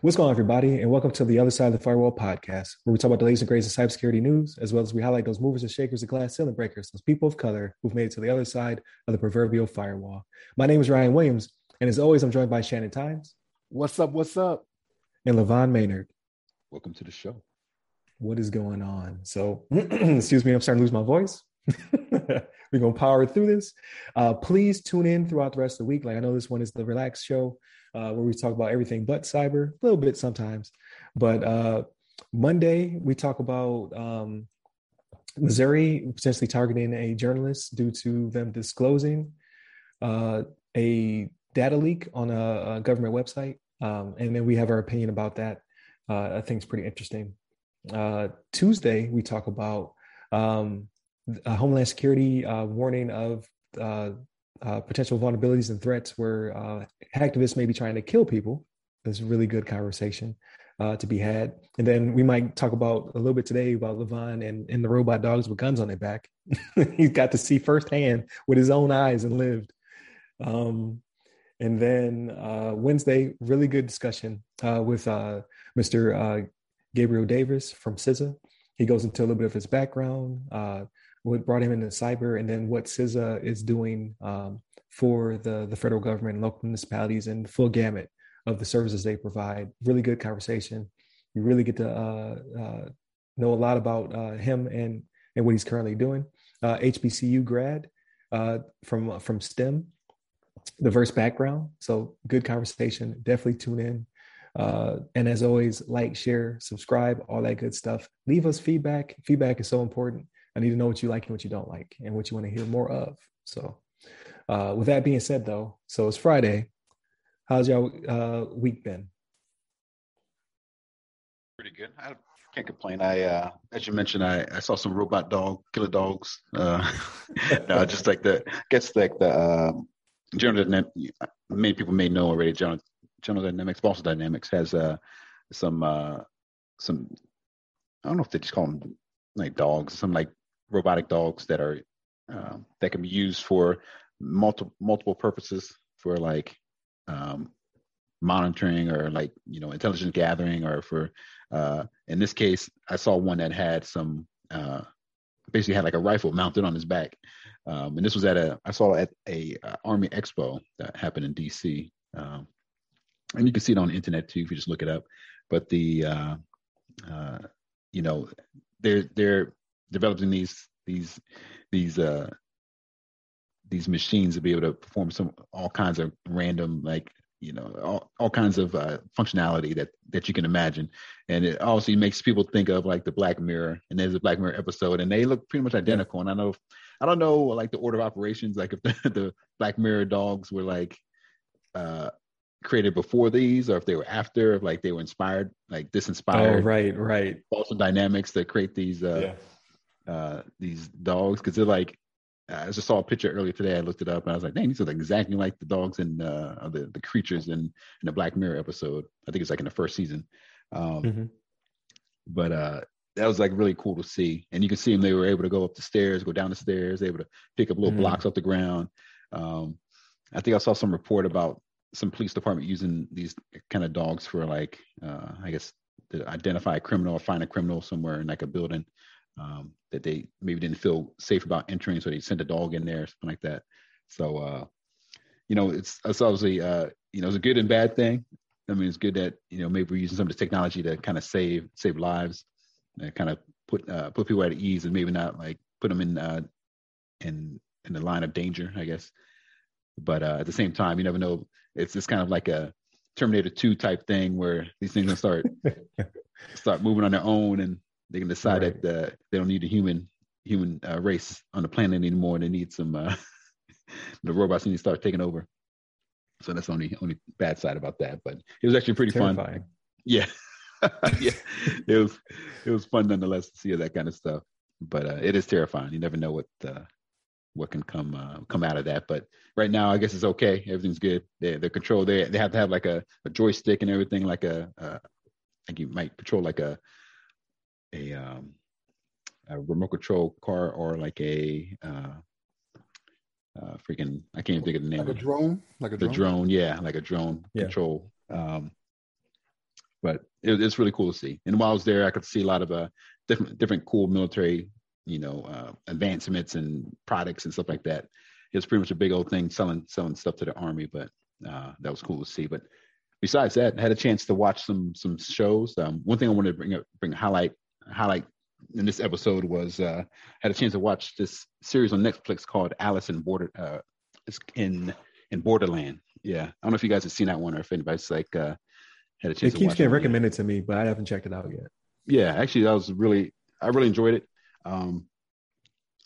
What's going on, everybody, and welcome to the Other Side of the Firewall podcast, where we talk about the latest and greatest in cybersecurity news, as well as we highlight those movers and shakers and glass ceiling breakers, those people of color who've made it to the other side of the proverbial firewall. My name is Ryan Williams, and as always, I'm joined by Shannon Times. What's up? What's up? And LeVon Maynard. Welcome to the show. What is going on? So, excuse me, I'm starting to lose my voice. We're gonna power through this. Uh, please tune in throughout the rest of the week. Like I know this one is the relaxed show uh, where we talk about everything but cyber, a little bit sometimes. But uh, Monday we talk about um, Missouri potentially targeting a journalist due to them disclosing uh, a data leak on a, a government website, um, and then we have our opinion about that. Uh, I think it's pretty interesting. Uh, Tuesday we talk about um, Homeland Security warning of uh, potential vulnerabilities and threats where uh, hacktivists may be trying to kill people. There's a really good conversation uh, to be had. And then we might talk about a little bit today about LeVon and, and the robot dogs with guns on their back. He's got to see firsthand with his own eyes and lived. Um, and then uh, Wednesday, really good discussion uh, with uh, Mr. Gabriel Davis from CISA. He goes into a little bit of his background, what brought him into cyber, and then what CISA is doing um, for the the federal government and local municipalities and full gamut of the services they provide. Really good conversation. You really get to uh, uh, know a lot about uh, him and and what he's currently doing. HBCU uh, grad uh, from from STEM, diverse background. So good conversation. Definitely tune in. Uh, and as always, like, share, subscribe, all that good stuff. Leave us feedback. Feedback is so important. I need to know what you like and what you don't like and what you want to hear more of. So, uh, with that being said, though, so it's Friday. How's y'all uh, week been? Pretty good. I can't complain. I, uh, as you mentioned, I, I saw some robot dog killer dogs. Uh, no, just like the gets like the uh, general dynamics. Many people may know already. General, general dynamics, Boston Dynamics has uh, some uh, some. I don't know if they just call them like dogs, some like robotic dogs that are uh, that can be used for multiple multiple purposes for like um, monitoring or like you know intelligence gathering or for uh, in this case I saw one that had some uh, basically had like a rifle mounted on his back. Um, and this was at a I saw at a uh, Army Expo that happened in DC um, and you can see it on the internet too if you just look it up. But the uh, uh, you know they're they're developing these these these uh these machines to be able to perform some all kinds of random like you know all, all kinds of uh, functionality that that you can imagine. And it also makes people think of like the black mirror and there's a black mirror episode and they look pretty much identical. And i know i don't know like the order of operations like if the, the black mirror dogs were like uh created before these or if they were after if like they were inspired like this inspired oh right right. Boston Dynamics to create these uh yeah uh, these dogs because they're like I just saw a picture earlier today. I looked it up and I was like, "Dang, these are exactly like the dogs and uh, the the creatures in in the Black Mirror episode. I think it's like in the first season." Um, mm-hmm. But uh, that was like really cool to see, and you can see them. They were able to go up the stairs, go down the stairs, able to pick up little mm-hmm. blocks off the ground. Um, I think I saw some report about some police department using these kind of dogs for like, uh, I guess, to identify a criminal or find a criminal somewhere in like a building um, that they maybe didn't feel safe about entering, so they sent a dog in there, something like that. So, uh, you know, it's, it's obviously, uh, you know, it's a good and bad thing. I mean, it's good that you know maybe we're using some of the technology to kind of save save lives, and kind of put uh, put people at ease, and maybe not like put them in uh, in in the line of danger, I guess. But uh, at the same time, you never know. It's just kind of like a Terminator 2 type thing where these things will start start moving on their own and they can decide right. that uh, they don't need a human human uh, race on the planet anymore. They need some uh, the robots need to start taking over. So that's only only bad side about that. But it was actually pretty fun. Yeah, yeah, it was it was fun nonetheless to see that kind of stuff. But uh, it is terrifying. You never know what uh, what can come uh, come out of that. But right now, I guess it's okay. Everything's good. They they're controlled. They they have to have like a, a joystick and everything, like a uh, like you might patrol like a a, um, a remote control car or like a uh, uh, freaking I can't even think of the name. Like of a drone, like a the drone. drone. Yeah, like a drone Yeah. control. Um, but it, it's really cool to see. And while I was there, I could see a lot of uh different different cool military, you know, uh, advancements and products and stuff like that. It was pretty much a big old thing selling selling stuff to the army, but uh, that was cool to see. But besides that, I had a chance to watch some some shows. Um, one thing I wanted to bring up, bring highlight highlight in this episode was uh, had a chance to watch this series on Netflix called Alice in Border. Uh, in in Borderland. Yeah, I don't know if you guys have seen that one or if anybody's like uh, had a chance. It to keeps getting recommended to me, but I haven't checked it out yet. Yeah, actually, that was really I really enjoyed it. Um,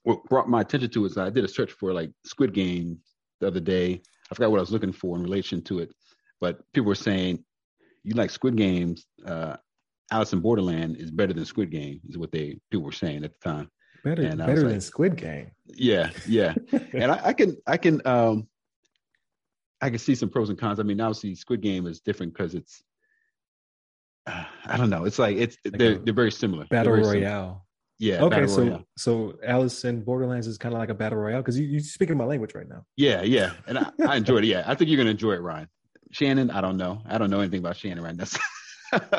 what brought my attention to it is I did a search for like Squid Game the other day. I forgot what I was looking for in relation to it, but people were saying you like Squid Games. Uh, Alice in Borderland is better than Squid Game, is what they people were saying at the time. Better, And better like- than Squid Game. Yeah, yeah, and I, I can I can um I can see some pros and cons. I mean, obviously, Squid Game is different because it's uh, I don't know. It's like it's Like they're they're very similar. Battle very similar. Royale. Yeah. okay, Battle so so Alice in Borderlands is kind of like a battle royale because you you speaking my language right now. Yeah, yeah, and I, I enjoyed it. Yeah, I think you're gonna enjoy it, Ryan. Shannon, I don't know. I don't know anything about Shannon right now.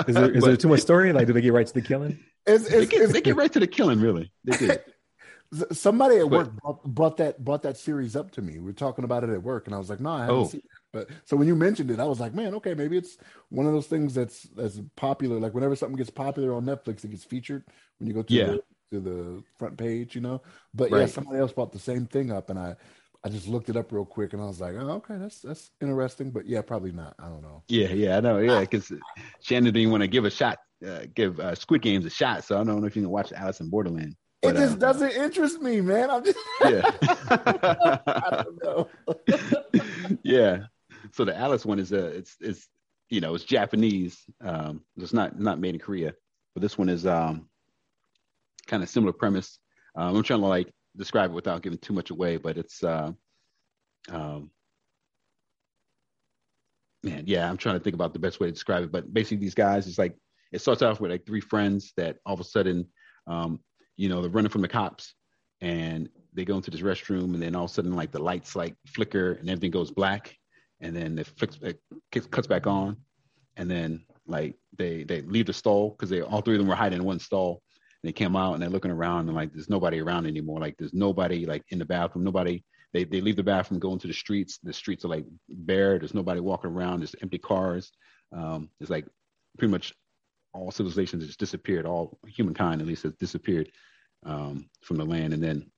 Is there is But there too much story? Like, do they get right to the killing? It's, they, get, it's, they get right to the killing, really. They did. somebody at But- work brought, brought that brought that series up to me. We are talking about it at work, and I was like, "No, I haven't Oh. seen it." But so when you mentioned it, I was like, "Man, okay, maybe it's one of those things that's that's popular. Like whenever something gets popular on Netflix, it gets featured when you go to Yeah. the to the front page, you know." But yeah, somebody else brought the same thing up, and I I just looked it up real quick, and I was like, "Oh, okay, that's that's interesting." But yeah, probably not. I don't know. Yeah, yeah, I know. Yeah, because Shannon didn't want to give a shot, uh, give uh, Squid Games a shot. So I don't know if you can watch Alice in Borderland. It just uh, doesn't interest me, man. I'm just Yeah. I don't know. yeah. So the Alice one is uh it's it's you know it's Japanese. Um, it's not not made in Korea, but this one is um kind of similar premise. Um, I'm trying to like describe it without giving too much away, but it's uh, um man, yeah, I'm trying to think about the best way to describe it. But basically, these guys it's like it starts off with like three friends that all of a sudden, um, you know, they're running from the cops and they go into this restroom and then all of a sudden like the lights like flicker and everything goes black and then it flicks it cuts back on and then like they they leave the stall because they all three of them were hiding in one stall they came out and they're looking around and like there's nobody around anymore. Like there's nobody like in the bathroom. Nobody they they leave the bathroom go into the streets. The streets are like bare. There's nobody walking around. There's empty cars. Um it's like pretty much all civilizations just disappeared. All humankind at least has disappeared um from the land. And then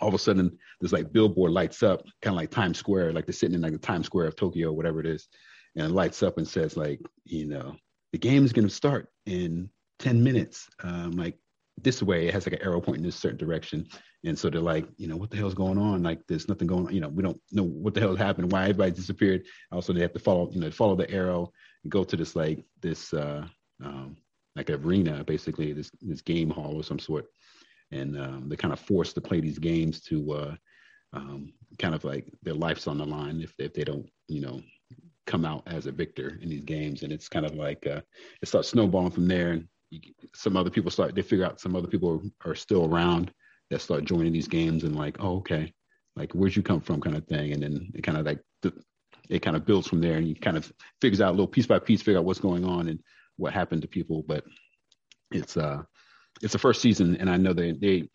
all of a sudden this like billboard lights up kind of like times square like they're sitting in like the times square of tokyo whatever it is. And it lights up and says like you know the game is going to start in 10 minutes um like this way it has like an arrow pointing in a certain direction. And so they're like you know what the hell's going on? Like there's nothing going on you know we don't know what the hell's happened why everybody disappeared. Also they have to follow you know follow the arrow and go to this like this uh um like arena basically this this game hall of some sort. And um, they're kind of forced to play these games to uh, um, kind of like their life's on the line if if they don't you know come out as a victor in these games. And it's kind of like uh, it starts snowballing from there. and some other people start they figure out some other people are, are still around that start joining these games and like oh okay like where'd you come from kind of thing and then it kind of like it kind of builds from there and you kind of figures out a little piece by piece figure out what's going on and what happened to people but it's uh it's the first season, and I know they they,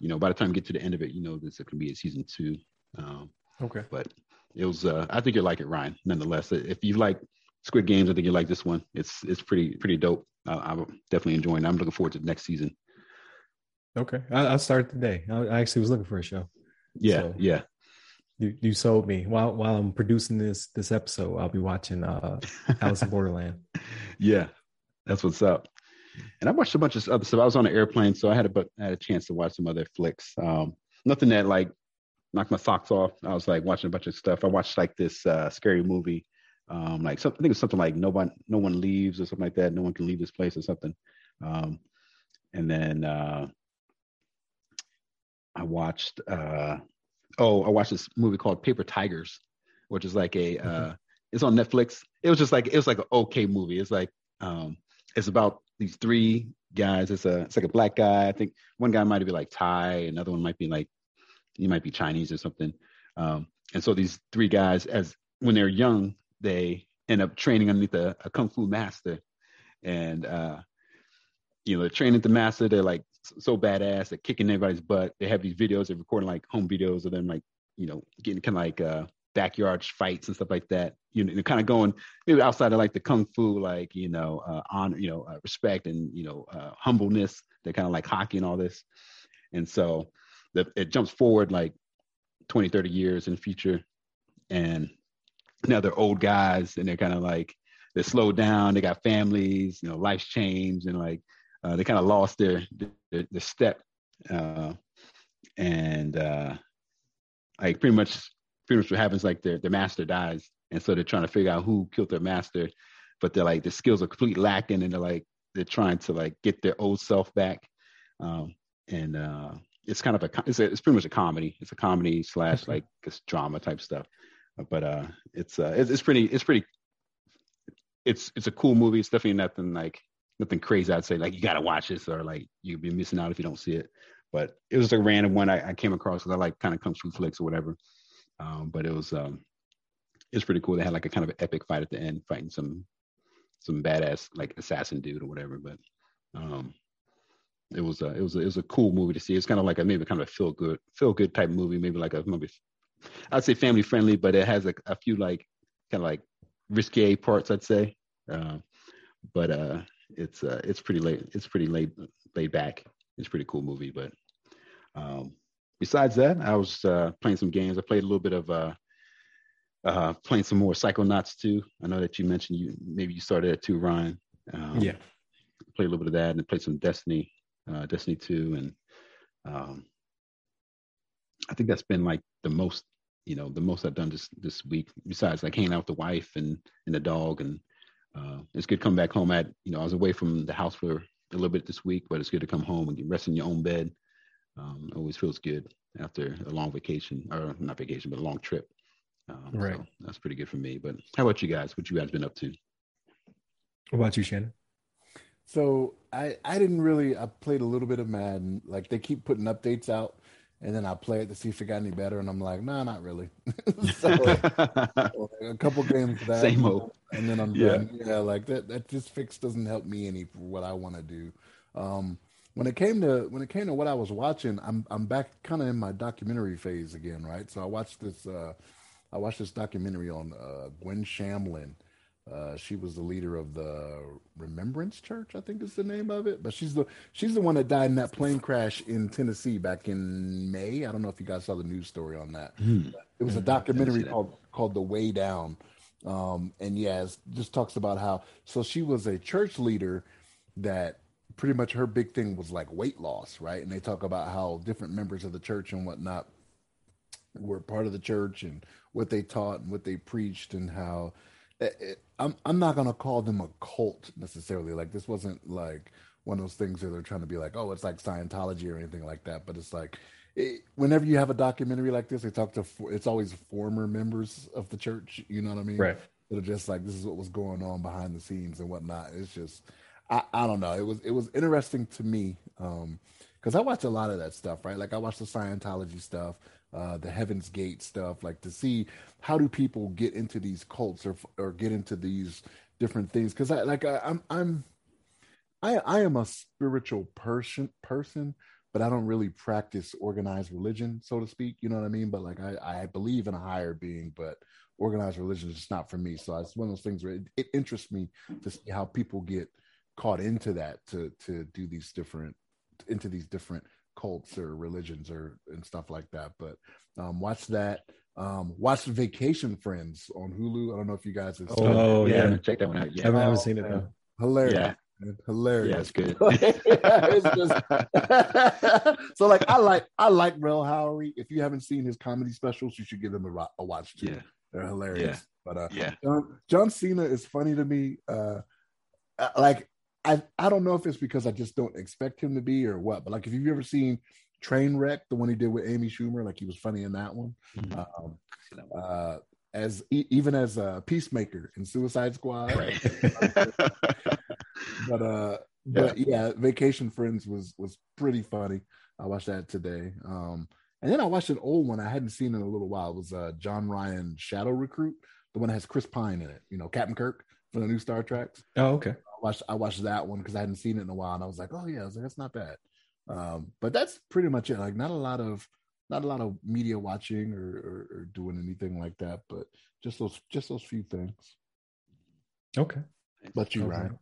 you know, by the time you get to the end of it, you know this it can be a season two. Um, Okay. but it was, uh, I think you like it, Ryan. Nonetheless, if you like Squid Games, I think you like this one. It's it's pretty pretty dope. Uh, I'm definitely enjoying. it. I'm looking forward to the next season. Okay. I, I'll start today. I, I actually was looking for a show. Yeah, So- yeah, You you sold me. While while I'm producing this this episode, I'll be watching uh Alice in Borderland. yeah. That's what's up. And I watched a bunch of other stuff. I was on an airplane, so I had a but I had a chance to watch some other flicks. Um, nothing that like knocked my socks off. I was like watching a bunch of stuff. I watched like this uh, scary movie, um, like something. I think it's something like no one, no one leaves or something like that. No one can leave this place or something. Um, and then uh, I watched. Uh, oh, I watched this movie called Paper Tigers, which is like a. Uh, it's on Netflix. It was just like it was like an okay movie. It's like um, it's about these three guys. It's a it's like a black guy. I think one guy might be like Thai, another one might be like he might be Chinese or something. Um, and so these three guys, as when they're young, they end up training underneath a, a kung fu master, and uh, you know, they're training the master. They're like so badass, they're kicking everybody's butt. They have these videos, they're recording like home videos of them, like you know, getting kind of like uh, backyard fights and stuff like that. You know, kind of going maybe outside of like the kung fu, like you know, uh, honor, you know, uh, respect and you know, uh, humbleness. They're kind of like hockey and all this, and so the, it jumps forward like 20, 30 years in the future, and now they're old guys and they're kind of like they're slowed down. They got families, you know, life's changed, and like uh, they kind of lost their their, their step, uh, and uh, like pretty much pretty much what happens like their their master dies, and so they're trying to figure out who killed their master, but they're like the skills are completely lacking, and they're like they're trying to like get their old self back, um, and uh, it's kind of a it's, a, it's pretty much a comedy. It's a comedy slash like this drama type stuff, but uh, it's uh, it's, it's pretty it's pretty it's it's a cool movie. It's definitely nothing like nothing crazy. I'd say like you got to watch this or like you'd be missing out if you don't see it. But it was a random one I, I came across because I like kind of kung fu flicks or whatever. Um, but it was um, it was pretty cool. They had like a kind of epic fight at the end, fighting some some badass like assassin dude or whatever. But um, it was a it was a, it was a cool movie to see. It's kind of like a maybe kind of a feel good feel good type movie, maybe like a maybe I'd say family friendly, but it has a, a few like kind of like risque parts, I'd say. Uh, but uh, it's uh, it's pretty late. It's pretty laid laid back. It's a pretty cool movie. But um, besides that, I was uh, playing some games. I played a little bit of uh, uh, playing some more Psychonauts 2. I know that you mentioned you maybe you started at two, Ryan. Um, yeah. Played a little bit of that and played some Destiny, uh, Destiny two, and um, I think that's been like the most you know the most I've done this this week. Besides like hanging out with the wife and and the dog, and uh, it's good to come back home. At you know I was away from the house for a little bit this week, but it's good to come home and rest in your own bed. Um, always feels good after a long vacation or not vacation, but a long trip. Um, right. So that's pretty good for me. But how about you guys? What you guys been up to? What about you, Shannon? So I I didn't really I played a little bit of Madden. Like they keep putting updates out and then I play it to see if it got any better, and I'm like, nah, not really. so, a couple games of that, same old, and then I'm done. Yeah, yeah like that. That just fix doesn't help me any for what I want to do. Um, when it came to when it came to what I was watching, I'm I'm back kind of in my documentary phase again, right? So I watched this uh, I watched this documentary on uh, Gwen Shamblin uh, she was the leader of the Remembrance Church, I think is the name of it. But she's the she's the one that died in that plane crash in Tennessee back in May. I don't know if you guys saw the news story on that. Mm. It was a documentary called called The Way Down, um, and yeah, it just talks about how so she was a church leader that pretty much her big thing was like weight loss, right? And they talk about how different members of the church and whatnot were part of the church and what they taught and what they preached and how I'm I'm not gonna call them a cult necessarily. Like this wasn't like one of those things where they're trying to be like, oh, it's like Scientology or anything like that. But it's like, it, whenever you have a documentary like this, they talk to it's always former members of the church. You know what I mean? Right. That are just like this is what was going on behind the scenes and whatnot. It's just, I I don't know. It was it was interesting to me. Um, because I watch a lot of that stuff, right? Like I watch the Scientology stuff uh, the Heaven's Gate stuff, like to see how do people get into these cults or or get into these different things. Because I like I, I'm I'm I I am a spiritual person person, but I don't really practice organized religion, so to speak. You know what I mean? But like I I believe in a higher being, but organized religion is just not for me. So it's one of those things where it, it interests me to see how people get caught into that to to do these different into these different cults or religions or and stuff like that. But um, watch that. Um, watch Vacation Friends on Hulu. I don't know if you guys have seen Oh, yeah. yeah. Check that one out. Yeah. I haven't, seen it though. Hilarious. Yeah. Hilarious. Yeah, it's good. it's just, so like I like I like Rel Howery. If you haven't seen his comedy specials, you should give them a, a watch too. Yeah. They're hilarious. Yeah. But uh, yeah. John, John Cena is funny to me. Uh, uh like I I don't know if it's because I just don't expect him to be or what, but like if you've ever seen Trainwreck, the one he did with Amy Schumer, like he was funny in that one. Mm-hmm. Um, uh, as e- even as a peacemaker in Suicide Squad. Right. but uh, but yeah. yeah, Vacation Friends was was pretty funny. I watched that today. Um, And then I watched an old one I hadn't seen in a little while. It was uh, John Ryan Shadow Recruit, the one that has Chris Pine in it. You know, Captain Kirk for the new Star Treks. Oh, okay. I watched I watched that one because I hadn't seen it in a while, and I was like, oh yeah, I was like, that's not bad. Um, but that's pretty much it. Like, not a lot of not a lot of media watching or, or, or doing anything like that, but just those just those few things. Okay. But you, okay. Ryan.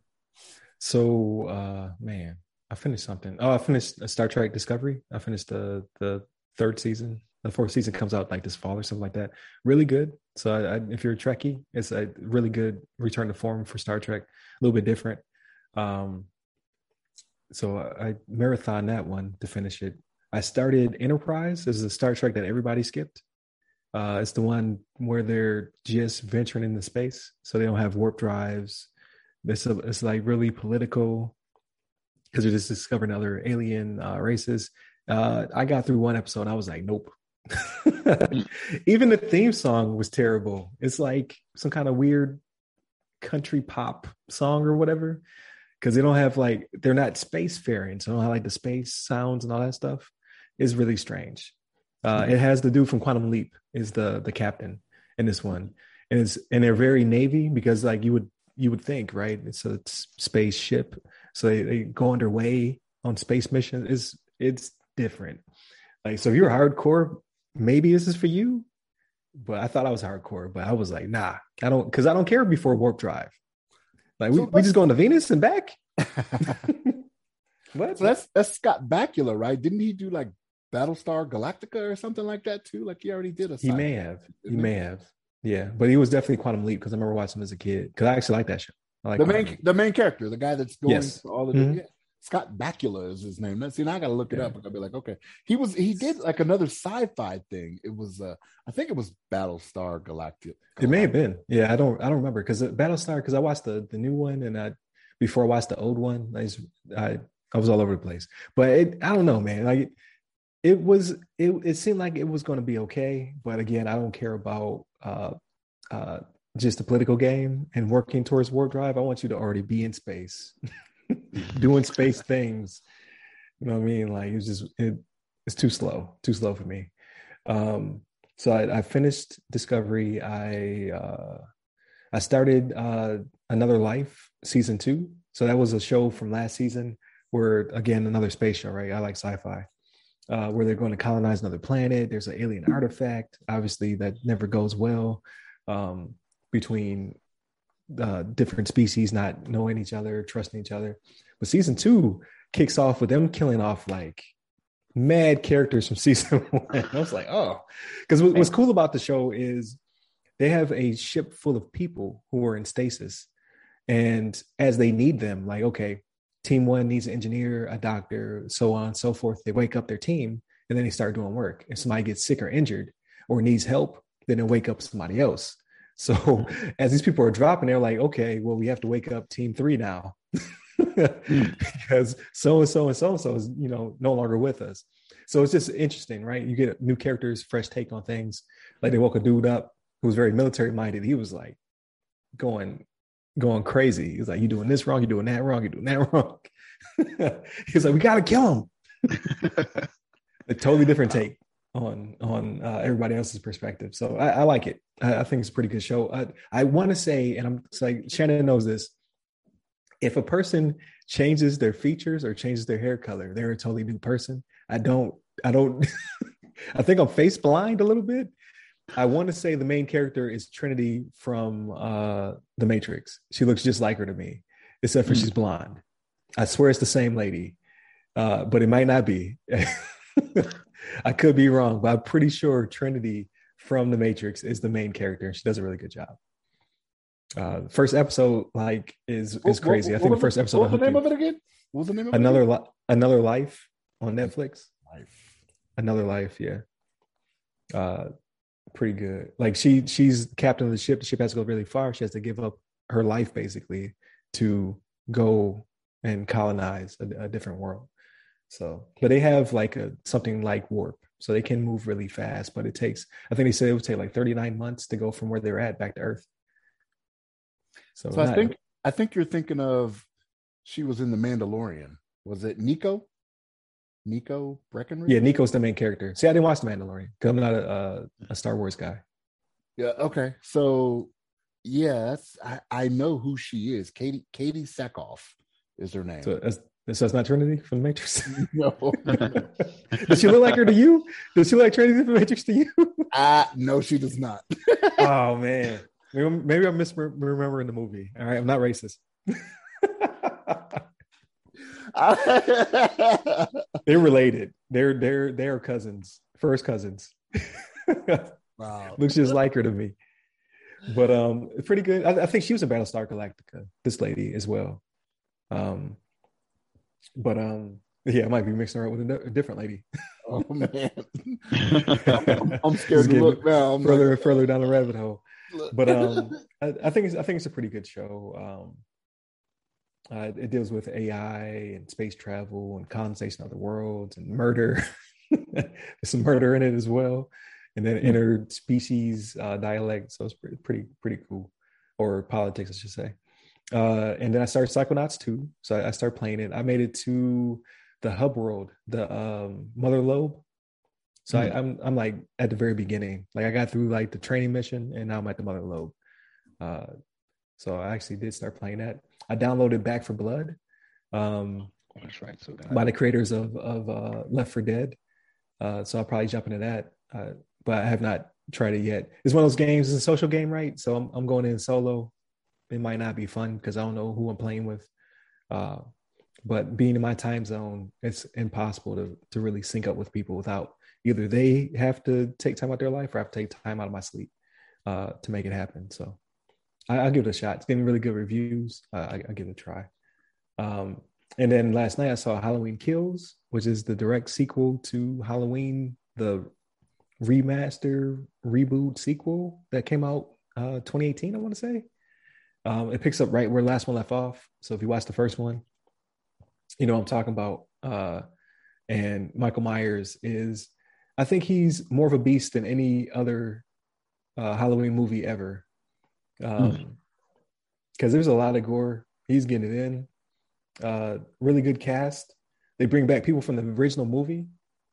So, uh, man, I finished something. Oh, I finished Star Trek Discovery. I finished the the third season. The fourth season comes out like this fall or something like that. Really good. So, I, I, if you're a Trekkie, it's a really good return to form for Star Trek. A little bit different. Um, so I, I marathon that one to finish it. I started Enterprise. This is a Star Trek that everybody skipped. Uh, it's the one where they're just venturing into space, so they don't have warp drives. It's a, it's like really political because they're just discovering other alien uh, races. Uh, I got through one episode, I was like, nope. Even the theme song was terrible. It's like some kind of weird country pop song or whatever because they don't have like they're not spacefaring, so they don't have like the space sounds and all that stuff. It's really strange. Uh, it has the dude from Quantum Leap is the the captain in this one, and it's and they're very navy because like you would you would think right it's a spaceship, so they, they go underway on space missions. It's it's different. Like so, if you're hardcore, maybe this is for you. But I thought I was hardcore, but I was like, nah, I don't because I don't care before warp drive. Like we, so we just going to Venus and back. what? So that's that's Scott Bakula, right? Didn't he do like Battlestar Galactica or something like that too? Like he already did a. He may have. He may have. Yeah, but he was definitely Quantum Leap because I remember watching him as a kid because I actually like that show. Like the main the main character, the guy that's going yes. all the mm-hmm. yeah. Scott Bakula is his name. See, now I gotta look it yeah. up. I'll be like, okay, he was he did like another sci-fi thing. It was uh I think it was Battlestar Galactica. It may have been. Yeah, I don't I don't remember because Battlestar because I watched the the new one and I before I watched the old one. I I, I was all over the place, but it, I don't know, man. Like it was it, it seemed like it was going to be okay but again i don't care about uh uh just the political game and working towards warp drive i want you to already be in space doing space things. You know what i mean? Like it's just it, it's too slow too slow for me. Um so i, I finished discovery. I uh i started uh another life season two. So that was a show from last season. Where again another space show right? I like sci-fi. Uh, where they're going to colonize another planet. There's an alien artifact, obviously, that never goes well um, between uh, different species not knowing each other, trusting each other. But season two kicks off with them killing off like mad characters from season one. I was like, oh, because what's cool about the show is they have a ship full of people who are in stasis. And as they need them, like, okay, team one needs an engineer, a doctor, so on and so forth. They wake up their team and then they start doing work. If somebody gets sick or injured or needs help, then they wake up somebody else. So as these people are dropping, they're like, okay, well, we have to wake up team three now. Hmm. because so and so and so and so is, you know, no longer with us. So it's just interesting, right? You get new characters, fresh take on things. Like they woke a dude up who was very military minded. He was like going going crazy. He's like, "You doing this wrong? You doing that wrong? You doing that wrong?" He's like, "We gotta kill him." a totally different take on on uh, everybody else's perspective. So I, I like it. I, I, think it's a pretty good show. I, I want to say, and I'm like Shannon knows this. If a person changes their features or changes their hair color, they're a totally new person. I don't. I don't. I think I'm face blind a little bit I want to say the main character is Trinity from uh, The Matrix. She looks just like her to me, except for mm she's blonde. I swear it's the same lady, uh, but it might not be. I could be wrong, but I'm pretty sure Trinity from The Matrix is the main character, and she does a really good job. Uh, first episode like is is crazy. What, what, I think the first episode. What was the name of it again? What was the name of another? Li- another life on Netflix. Life. Another life, yeah. Uh, pretty good. Like she she's captain of the ship. The ship has to go really far. She has to give up her life basically to go and colonize a, a different world. So, but they have like a something like warp, so they can move really fast. But it takes, I think they said it would take like 39 months to go from where they're at back to Earth. So, so I think I think you're thinking of she was in the Mandalorian. Was it Niko? Niko Breckinridge. Yeah, Niko's the main character. See, I didn't watch The Mandalorian because I'm not a, a, a Star Wars guy. Yeah. Okay. So yeah, that's I, I know who she is. Katee Katee Sackhoff is her name. So so that's not Trinity from the Matrix. no. does she look like her to you? Does she look like Trinity from the Matrix to you? uh no, she does not. oh man. Maybe, maybe I'm misremembering the movie. All right, I'm not racist. they're related. They're they're they're cousins, first cousins. wow, looks just like her to me. But um, pretty good. I, I, think she was in Battlestar Galactica. This lady as well. Um, but um, yeah, I might be mixing her up with a, different lady. Oh man, I'm, I'm scared to look now. I'm further like, and further down the rabbit hole. But um, I, I, think it's, I think it's a pretty good show. Um, uh, it deals with AI and space travel and colonization of the worlds and murder. There's some murder in it as well, and then hmm. interspecies uh, dialect. So it's pretty, pretty, pretty cool, or politics, I should say. Uh, and then I started Psychonauts 2. So I, I started playing it. I made it to the hub world, the um, Mother Lobe. So mm-hmm. I, am I'm, I'm like at the very beginning. Like I got through like the training mission, and now I'm at the Mother Lobe. Uh, so I actually did start playing that. I downloaded Back 4 Blood. Um, That's right. So by the creators of of uh, Left 4 Dead. Uh, so I'll probably jump into that, uh, but I have not tried it yet. It's one of those games. It's a social game, right? So I'm I'm going in solo. It might not be fun because I don't know who I'm playing with. Uh, but being in my time zone, it's impossible to to really sync up with people without either they have to take time out their life or I have to take time out of my sleep uh, to make it happen. So I, will give it a shot. It's getting really good reviews. Uh, I, will give it a try. Um, and then last night I saw Halloween Kills, which is the direct sequel to Halloween, the remaster reboot sequel that came out uh, 2018. I want to say. Um, it picks up right where last one left off. So if you watch the first one, you know I'm talking about. Uh, and Michael Myers is, I think he's more of a beast than any other uh, Halloween movie ever because um, mm. there's a lot of gore. He's getting it in. Uh, really good cast. They bring back people from the original movie,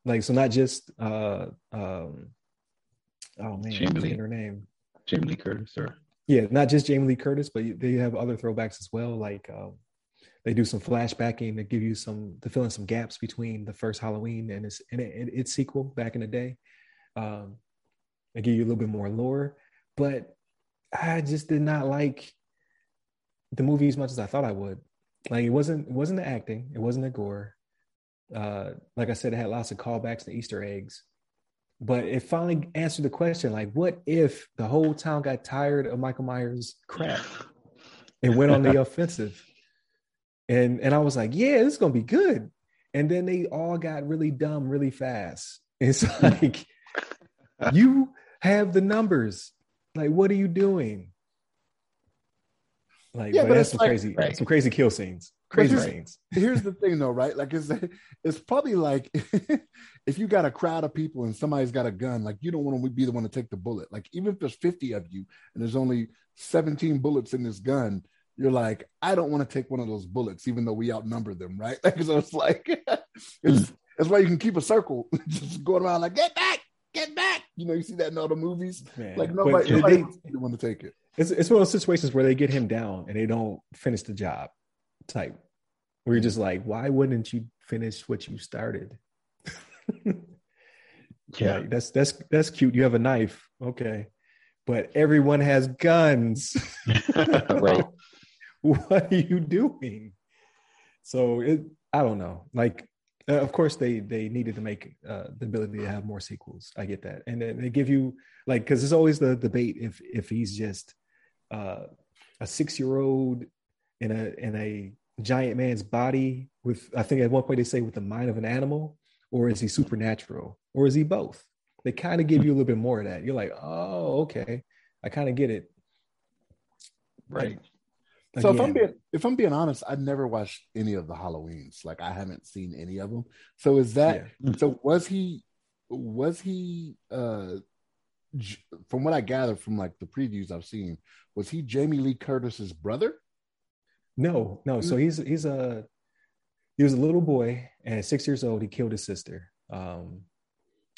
like so not just uh, um, oh man, Jamie Lee. her name, Jamie Lee Curtis, or yeah, not just Jamie Lee Curtis, but they have other throwbacks as well. Like um, they do some flashbacking to give you some to fill in some gaps between the first Halloween and its and it, its sequel back in the day. Um, they give you a little bit more lore, but I just did not like the movie as much as I thought I would. Like it wasn't it wasn't the acting, it wasn't the gore. Uh, like I said, it had lots of callbacks to Easter eggs, but it finally answered the question: like, what if the whole town got tired of Michael Myers' crap and went on the offensive? And and I was like, yeah, this is gonna be good. And then they all got really dumb really fast. It's like you have the numbers like, what are you doing? Like, yeah, but, but that's some like, crazy, right. some crazy kill scenes, crazy here's, scenes. here's the thing, though, right? Like, it's it's probably like if you got a crowd of people and somebody's got a gun, like you don't want to be the one to take the bullet. Like, even if there's 50 of you and there's only 17 bullets in this gun, you're like, I don't want to take one of those bullets, even though we outnumber them, right? Like, so it's like, it's, that's why you can keep a circle, just going around like, get back, get back. You know, you see that in all the movies. Man. Like nobody, nobody they, want to take it. It's it's one of those situations where they get him down and they don't finish the job. Type where you're just like, why wouldn't you finish what you started? yeah, like, that's that's that's cute. You have a knife, okay, but everyone has guns. right. what are you doing? So it, I don't know. Like uh, of course they they needed to make uh, the ability to have more sequels i get that and then they give you like because there's always the debate if if he's just uh, a six year old in a in a giant man's body with i think at one point they say with the mind of an animal or is he supernatural or is he both they kind of give you a little bit more of that you're like oh okay i kind of get it right so Again. if I'm being if I'm being honest, I've never watched any of the Halloweens. Like I haven't seen any of them. So is that yeah. so? Was he was he uh from what I gather from like the previews I've seen, was he Jamie Lee Curtis's brother? No, no. So he's he's a he was a little boy, and at six years old, he killed his sister. Um,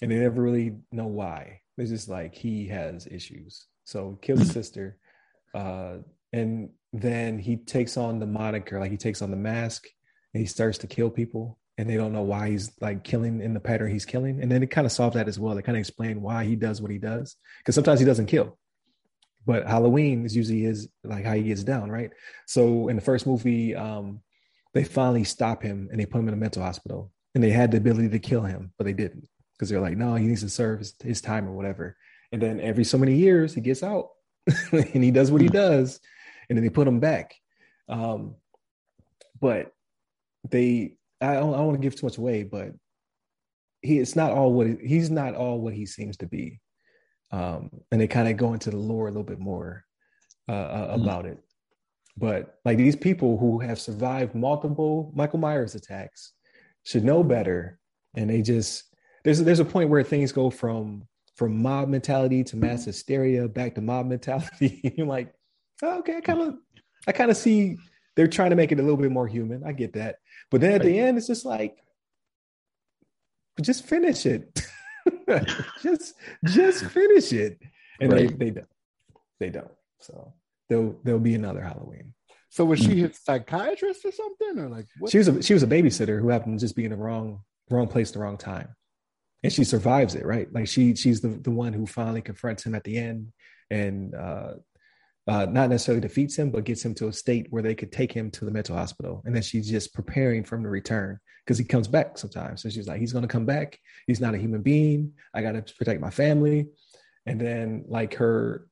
and they never really know why. It's just like he has issues. So he killed his sister, uh, and then he takes on the moniker, like he takes on the mask, and he starts to kill people, and they don't know why he's like killing in the pattern he's killing. And then it kind of solved that as well. They kind of explain why he does what he does, because sometimes he doesn't kill, but Halloween is usually is like how he gets down, right? So in the first movie, um, they finally stop him and they put him in a mental hospital, and they had the ability to kill him, but they didn't because they're like, no, he needs to serve his, his time or whatever. And then every so many years, he gets out and he does what he does, and then they put him back. Um, but they, I don't, I don't want to give too much away, but he, it's not all what he's not all what he seems to be. Um, and they kind of go into the lore a little bit more uh, uh, hmm. about mm. it. But like these people who have survived multiple Michael Myers attacks should know better, and they just there's there's a point where things go from from mob mentality to mass hysteria back to mob mentality. You're like, oh, okay, I kind of I kind of see they're trying to make it a little bit more human. I get that, but then at right. the end, it's just like, just finish it. just just finish it, and right. they they don't they don't. So there'll there'll be another Halloween. So was she a psychiatrist or something, or like what? she was a she was a babysitter who happened to just be in the wrong wrong place, the wrong time and she survives it, right? Like she she's the the one who finally confronts him at the end and uh, uh, not necessarily defeats him, but gets him to a state where they could take him to the mental hospital. And then she's just preparing for him to return because he comes back sometimes. So she's like, he's going to come back. He's not a human being. I got to protect my family. And then, like her,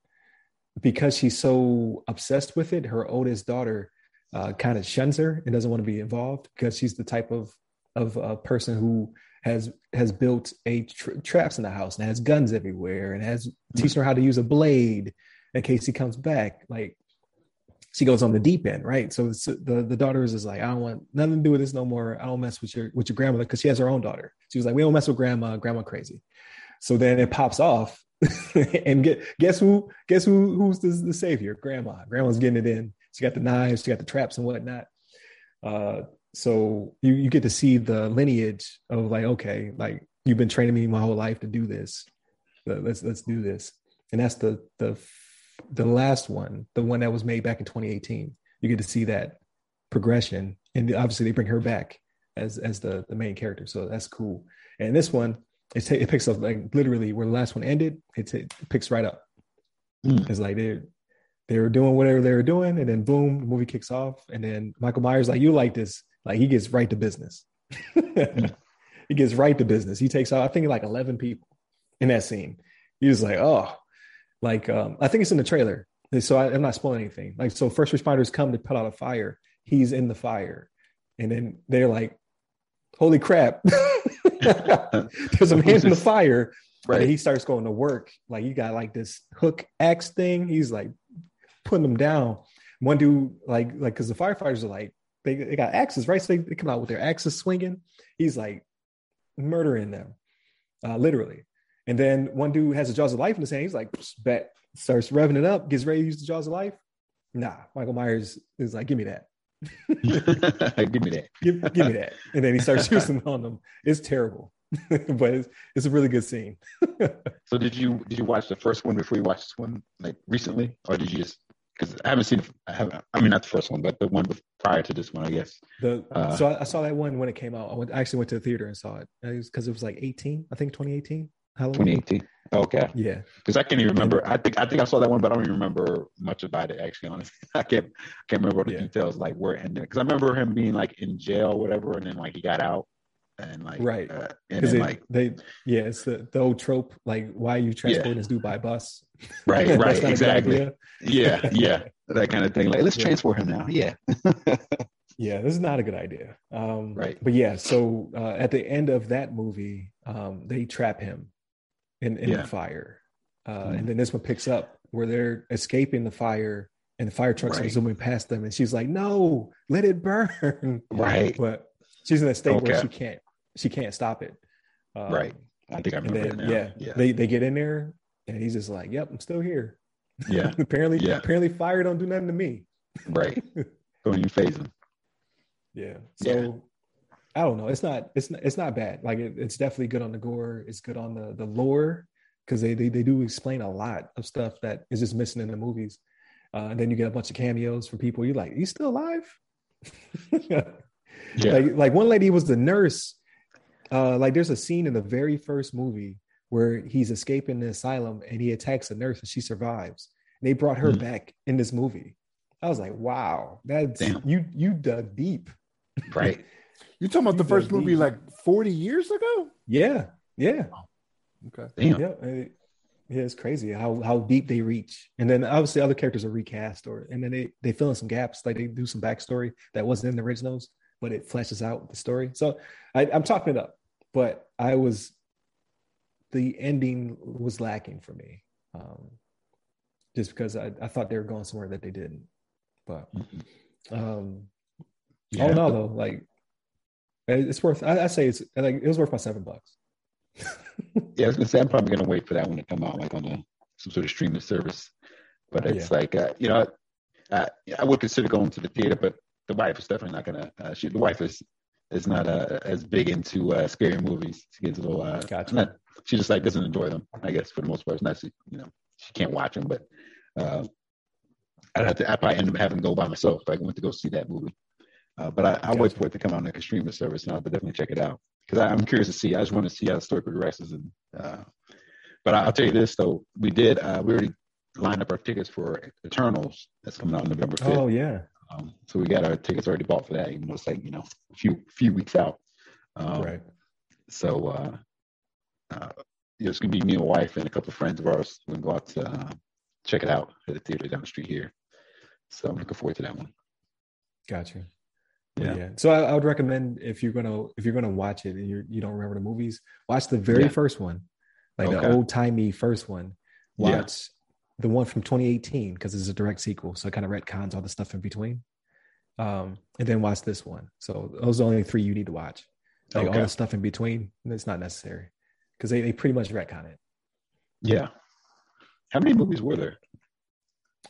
because she's so obsessed with it, her oldest daughter uh, kind of shuns her and doesn't want to be involved because she's the type of of a person who has has built a tra- traps in the house and has guns everywhere and has teaching her how to use a blade in case he comes back. Like she goes on the deep end, right? So the the daughters is like, I don't want nothing to do with this no more. I don't mess with your with your grandmother because she has her own daughter. She was like, we don't mess with grandma. Grandma crazy. So then it pops off, and get guess who guess who who's the, the savior? Grandma. Grandma's getting it in. She got the knives. She got the traps and whatnot. Uh, so you you get to see the lineage of like okay like you've been training me my whole life to do this let's let's do this and that's the the the last one the one that was made back in 2018 you get to see that progression and obviously they bring her back as as the the main character so that's cool and this one it, t- it picks up like literally where the last one ended it, t- it picks right up mm. it's like they they were doing whatever they were doing and then boom the movie kicks off and then michael myers like you like this like he gets right to business. he gets right to business. He takes out, I think, like 11 people in that scene. He was like, oh, like, um, I think it's in the trailer. So I, am not spoiling anything. Like, so first responders come to put out a fire. He's in the fire. And then they're like, holy crap. There's a man in the fire. Right. And he starts going to work. Like, he got like this hook axe thing. He's like putting them down. One dude, like, like, because the firefighters are like, they, they got axes, right? So they, they come out with their axes swinging. He's like murdering them, uh, literally. And then one dude has the jaws of life in his hand. He's like, bet, starts revving it up, gets ready to use the jaws of life. Nah, Michael Myers is like, give me that. give me that. give, give me that. And then he starts using on them. It's terrible. but it's, it's a really good scene. so did you did you watch the first one before you watched this one like recently, or did you just because I haven't seen. I haven't. I mean, not the first one, but the one prior to this one, I guess. The uh, so I, I, saw that one when it came out. I, went, I actually went to the theater and saw it. because it, it was like 18, I think 2018. Halloween. 2018. Okay. Yeah. Because I can't even remember. I think I think I saw that one, but I don't even remember much about it. Actually, honestly, I can't can't remember all the yeah. details like where it ended. Because I remember him being like in jail, whatever, and then like he got out and like right uh, and then, like they yeah it's the, the old trope like why are you transporting yeah. this dude by bus right right exactly yeah yeah that kind of thing like let's yeah. transport him now yeah yeah this is not a good idea um right but yeah so uh, at the end of that movie um they trap him in, in yeah. the fire uh mm. and then this one picks up where they're escaping the fire and the fire trucks right. are zooming past them and she's like no let it burn right but she's in a state okay. where she can't she can't stop it. Um, right. I think I remember. Then, yeah, yeah. They they get in there, and he's just like, "Yep, I'm still here." Yeah. apparently, yeah. apparently, fire don't do nothing to me. right. Don't you phase him. Yeah. So, I don't know. It's not. It's not. It's not bad. Like it, it's definitely good on the gore. It's good on the the lore because they, they they do explain a lot of stuff that is just missing in the movies. Uh, and then you get a bunch of cameos from people. You're like, you still alive? yeah. Like like one lady was the nurse. Uh, like there's a scene in the very first movie where he's escaping the asylum and he attacks a nurse and she survives. And they brought her mm. back in this movie. I was like, wow, that's Damn. you you dug deep. Right. You talking about the first movie deep. like 40 years ago? Yeah. Yeah. Okay. Damn. Yeah. It, yeah, it's crazy how how deep they reach, and then obviously other characters are recast, or and then they they fill in some gaps, like they do some backstory that wasn't in the originals, but it fleshes out the story. So I, I'm talking it up, but I was the ending was lacking for me, um, just because I, I thought they were going somewhere that they didn't. But mm-hmm. um, yeah, all in all, though, like it's worth. I, I say it's like it was worth my seven bucks. yeah, I was gonna say I'm probably gonna wait for that one to come out, like on a some sort of streaming service. But it's yeah. like uh, you know, I, I would consider going to the theater, but the wife is definitely not gonna. Uh, she the wife is is not uh, as big into uh, scary movies. She gets a little. Uh, gotcha. Not, she just like doesn't enjoy them. I guess for the most part, it's not. She, you know, she can't watch them, but uh, I'd have to. I probably end up having to go by myself if I went to go see that movie. Uh, but I, I'll wait for it to come out on like a streaming service, and I'll definitely check it out because I'm curious to see. I just want to see how the story progresses. And uh, but I'll tell you this though, we did. Uh, we already lined up our tickets for Eternals that's coming out November 5th. Oh yeah. Um, so we got our tickets already bought for that, even though it's like you know a few few weeks out. Um, right. So uh, uh, it's gonna be me and my wife and a couple of friends of ours. We're gonna go out to uh, check it out at the theater down the street here. So I'm looking forward to that one. Gotcha. Yeah. yeah. So I, I, would recommend if you're gonna if you're gonna watch it and you you don't remember the movies, watch the very yeah. first one, like okay. the old timey first one. Watch yeah. the one from 2018 because it's a direct sequel, so it kind of retcons all the stuff in between. Um, and then watch this one. So those are the only three you need to watch. Like okay. all the stuff in between, it's not necessary because they, they pretty much retcon it. Yeah. How many movies were there?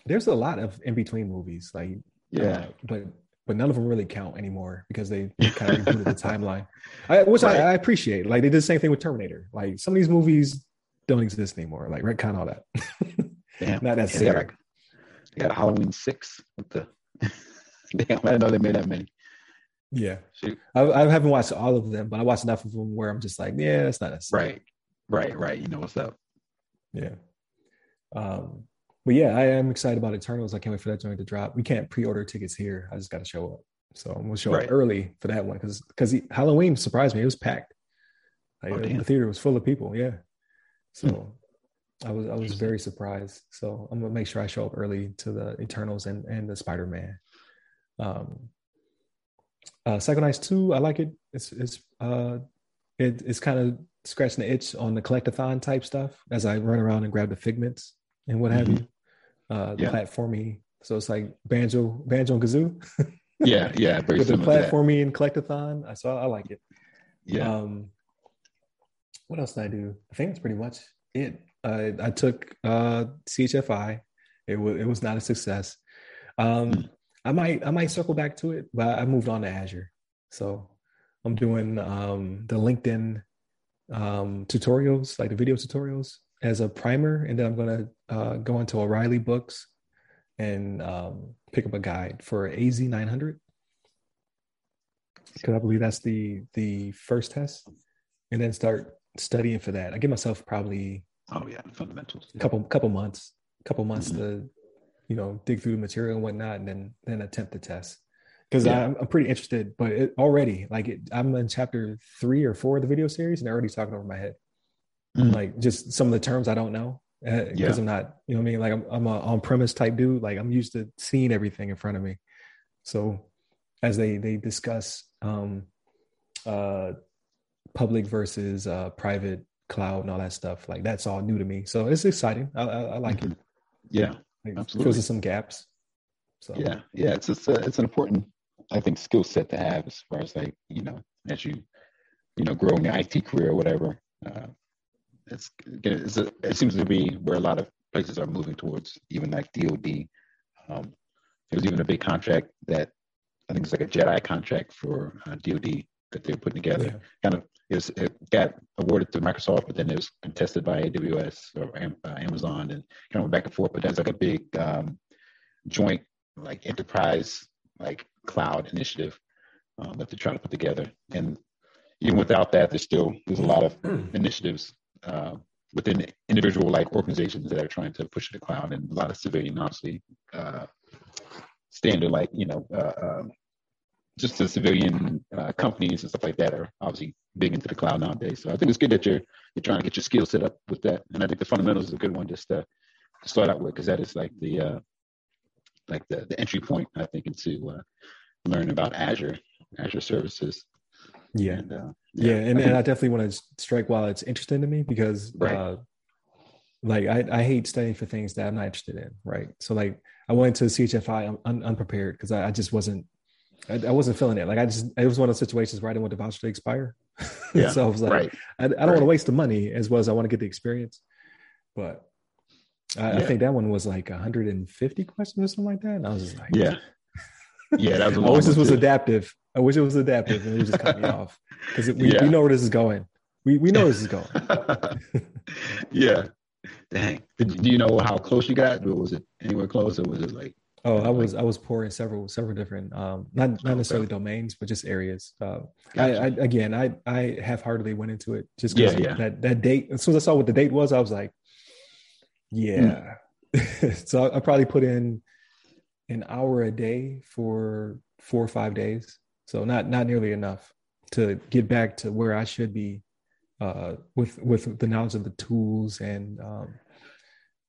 There's a lot of in between movies, like yeah, uh, but but none of them really count anymore because they kind of included the timeline, I, which right. I, I, appreciate. Like they did the same thing with Terminator. Like some of these movies don't exist anymore. Like retcon all that. Damn. Not necessary. Yeah, they, got, they got Halloween six. What the? Damn, I didn't know they made that many. Yeah, I, I, haven't watched all of them, but I watched enough of them where I'm just like, yeah, it's not necessary. Right, right, right. You know what's up. Yeah. Um, but yeah, I am excited about Eternals. I can't wait for that joint to drop. We can't pre-order tickets here. I just got to show up. So I'm gonna show right. up early for that one because because Halloween surprised me. It was packed. Like, oh, the theater was full of people. Yeah. So hmm. I was I was very surprised. So I'm gonna make sure I show up early to the Eternals and and the Spider Man. Um, uh, Psychonauts two, I like it. It's it's uh, it, it's kind of scratching the itch on the collectathon type stuff as I run around and grab the figments and what have mm-hmm. you uh, yeah. platformy. So it's like banjo, banjo and Kazooie. yeah, yeah, very with the platformy and collectathon. I saw, I like it. Yeah. Um, what else did I do? I think that's pretty much it. Uh, I took uh, CHFI. It was it was not a success. Um, mm. I might I might circle back to it, but I moved on to Azure. So I'm doing um, the LinkedIn um, tutorials, like the video tutorials as a primer, and then I'm going to uh, go into O'Reilly Books and um, pick up a guide for AZ 900 because I believe that's the the first test, and then start studying for that. I give myself probably oh yeah fundamentals a couple couple months couple months mm-hmm. to you know dig through the material and whatnot, and then then attempt the test because yeah. I'm, I'm, pretty interested. But it, already, like it, I'm in chapter three or four of the video series, and they're already talking over my head mm. like just some of the terms I don't know because uh, yeah. I'm not, you know what I mean? Like I'm, I'm a on premise type dude. Like I'm used to seeing everything in front of me. So as they, they discuss, um, uh, public versus, uh, private cloud and all that stuff, like that's all new to me. So it's exciting. I, I, I like mm-hmm. it. Yeah. Like, absolutely. Fills some gaps. So yeah, yeah, it's it's, a, it's an important, I think, skill set to have as far as like you know as you you know grow in your IT career or whatever. Uh, it's, it's a, it seems to be where a lot of places are moving towards, even like DoD. Um, there was even a big contract that I think it's like a JEDI contract for uh, DoD that they're putting together. Yeah. Kind of is it got awarded to Microsoft, but then it was contested by AWS or uh, Amazon, and kind of went back and forth. But that's like a big um, joint like enterprise like cloud initiative um, that they're trying to put together. And even without that, there's still there's a lot of initiatives uh, within individual like organizations that are trying to push the cloud, and a lot of civilian obviously uh, standard like you know uh, um, just the civilian uh, companies and stuff like that are obviously big into the cloud nowadays. So I think it's good that you're you're trying to get your skill set up with that, and I think the fundamentals is a good one just to, to start out with because that is like the uh, like the, the entry point I think into uh, learning about Azure Azure services. Yeah, and, uh, yeah, yeah, and, I, and I definitely want to strike while it's interesting to me because right. uh, like I, I hate studying for things that I'm not interested in. Right, so like I went to CHFI un, unprepared because I, I, just wasn't I, I, wasn't feeling it. Like I just it was one of those situations where I didn't want the voucher to expire. Yeah, so I was like, right. I, I don't right. want to waste the money as well as I want to get the experience. But I, yeah. I think that one was like 150 questions or something like that. And I was just like, yeah. Yeah, that was I wish this was adaptive. I wish it was adaptive and it just cut me off because we, yeah. we know where this is going. We we know this is going. yeah. Dang. Did, do you know how close you got? Or was it anywhere close, or was it like? Oh, I was I was pouring several several different um not not necessarily domains, but just areas. Uh, gotcha. I, I, again I I half heartedly went into it just because yeah, yeah. that that date. As soon as I saw what the date was, I was like, yeah. Mm. so I, I probably put in an hour a day for four or five days. So not not nearly enough to get back to where I should be uh, with with the knowledge of the tools and um,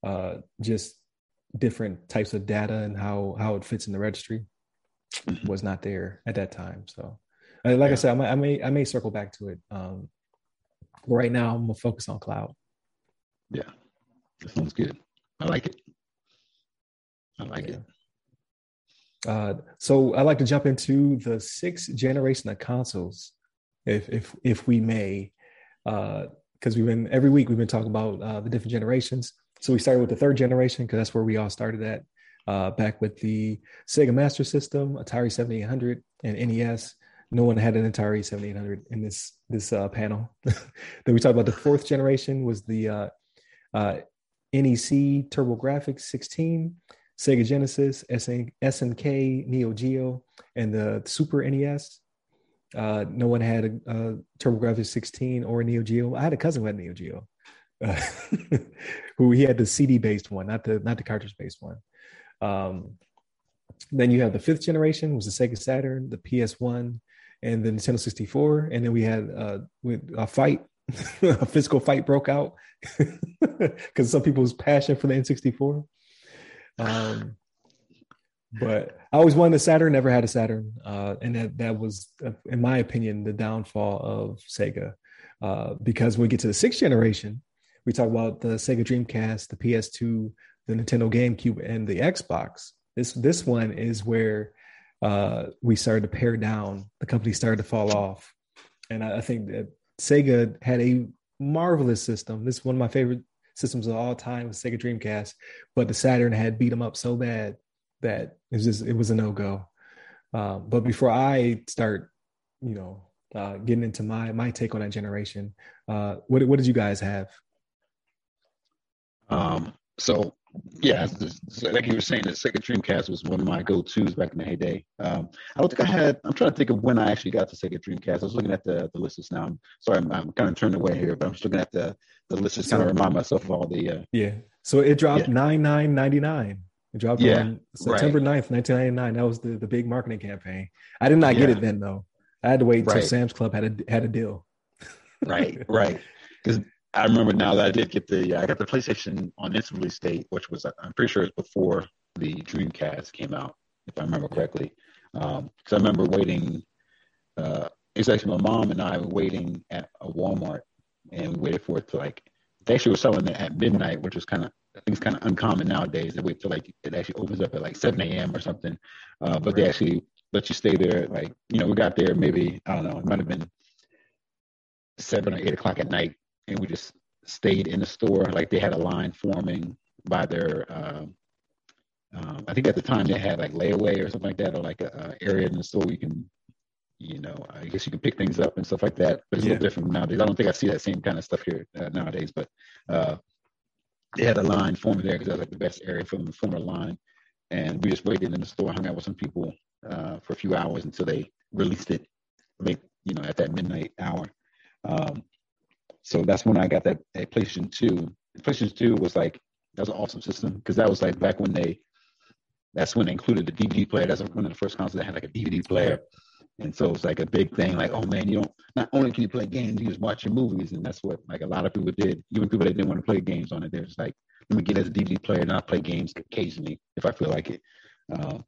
uh, just different types of data and how how it fits in the registry mm-hmm. was not there at that time. So, uh, like yeah. I said, I may, I may I may circle back to it. Um, right now, I'm gonna focus on cloud. Yeah, that sounds good. I like it. I like yeah. it. Uh, so I'd like to jump into the sixth generation of consoles, if if if we may, because uh, we've been every week we've been talking about uh, the different generations. So we started with the third generation because that's where we all started at, uh, back with the Sega Master System, Atari 7800, and NES. No one had an Atari 7800 in this this uh, panel. then we talked about the fourth generation was the uh, NEC TurboGrafx 16. Sega Genesis, SNK, Neo Geo, and the Super NES. Uh, no one had a, a TurboGrafx 16 or a Neo Geo. I had a cousin who had Neo Geo, uh, who he had the CD based one, not the not the cartridge based one. Um, then you have the fifth generation, was the Sega Saturn, the PS1, and then the Nintendo 64. And then we had uh, a fight, a physical fight broke out because some people's passion for the N64. Um, but I always wanted a Saturn, never had a Saturn, uh, and that that was, in my opinion, the downfall of Sega. Uh, because when we get to the sixth generation, we talk about the Sega Dreamcast, the PS2, the Nintendo GameCube, and the Xbox. This this one is where uh, we started to pare down. The company started to fall off, and I, I think that Sega had a marvelous system. This is one of my favorite systems of all time with Sega Dreamcast, but the Saturn had beat them up so bad that it was just it was a no go. Um, but before I start, you know, uh, getting into my my take on that generation, uh, what what did you guys have? Um, so yeah, like you were saying, the Sega Dreamcast was one of my go-tos back in the heyday. Um, I don't think I had. I'm trying to think of when I actually got the Sega Dreamcast. I was looking at the the list now. I'm sorry, I'm, I'm kind of turned away here, but I'm just looking at the the list to kind of remind myself of all the. Uh, yeah. So it dropped nine nine ninety nine. It dropped yeah, on September right. 9th, 1999. That was the, the big marketing campaign. I did not yeah. get it then though. I had to wait until right. Sam's Club had a had a deal. right, right. Because I remember now that I did get the I got the PlayStation on its release date, which was I'm pretty sure it's before the Dreamcast came out, if I remember correctly. Because um, I remember waiting. Uh, it's actually my mom and I were waiting at a Walmart, and we waited for it to like. They actually were selling it at midnight, which was kind of I think it's kind of uncommon nowadays. They wait till like it actually opens up at like 7 a.m. or something. Uh, but right. they actually let you stay there. Like you know, we got there maybe I don't know. It might have been seven or eight o'clock at night and we just stayed in the store. Like they had a line forming by their, uh, um, I think at the time they had like layaway or something like that, or like a, a area in the store you can you know, I guess you can pick things up and stuff like that. But it's yeah. a little different nowadays. I don't think I see that same kind of stuff here uh, nowadays. But uh, they had a line forming there because that was like the best area for them to form a line. And we just waited in the store, hung out with some people uh, for a few hours until they released it late, you know, at that midnight hour. Um, so that's when I got that, that PlayStation 2. PlayStation 2 was like, that was an awesome system because that was like back when they, that's when they included the DVD player. That's one of the first consoles that had like a DVD player. And so it's like a big thing, like, oh man, you don't not only can you play games, you just watch your movies. And that's what like a lot of people did. Even people that didn't want to play games on it, they're just like, let me get as a DVD player and I'll play games occasionally if I feel like it. Uh,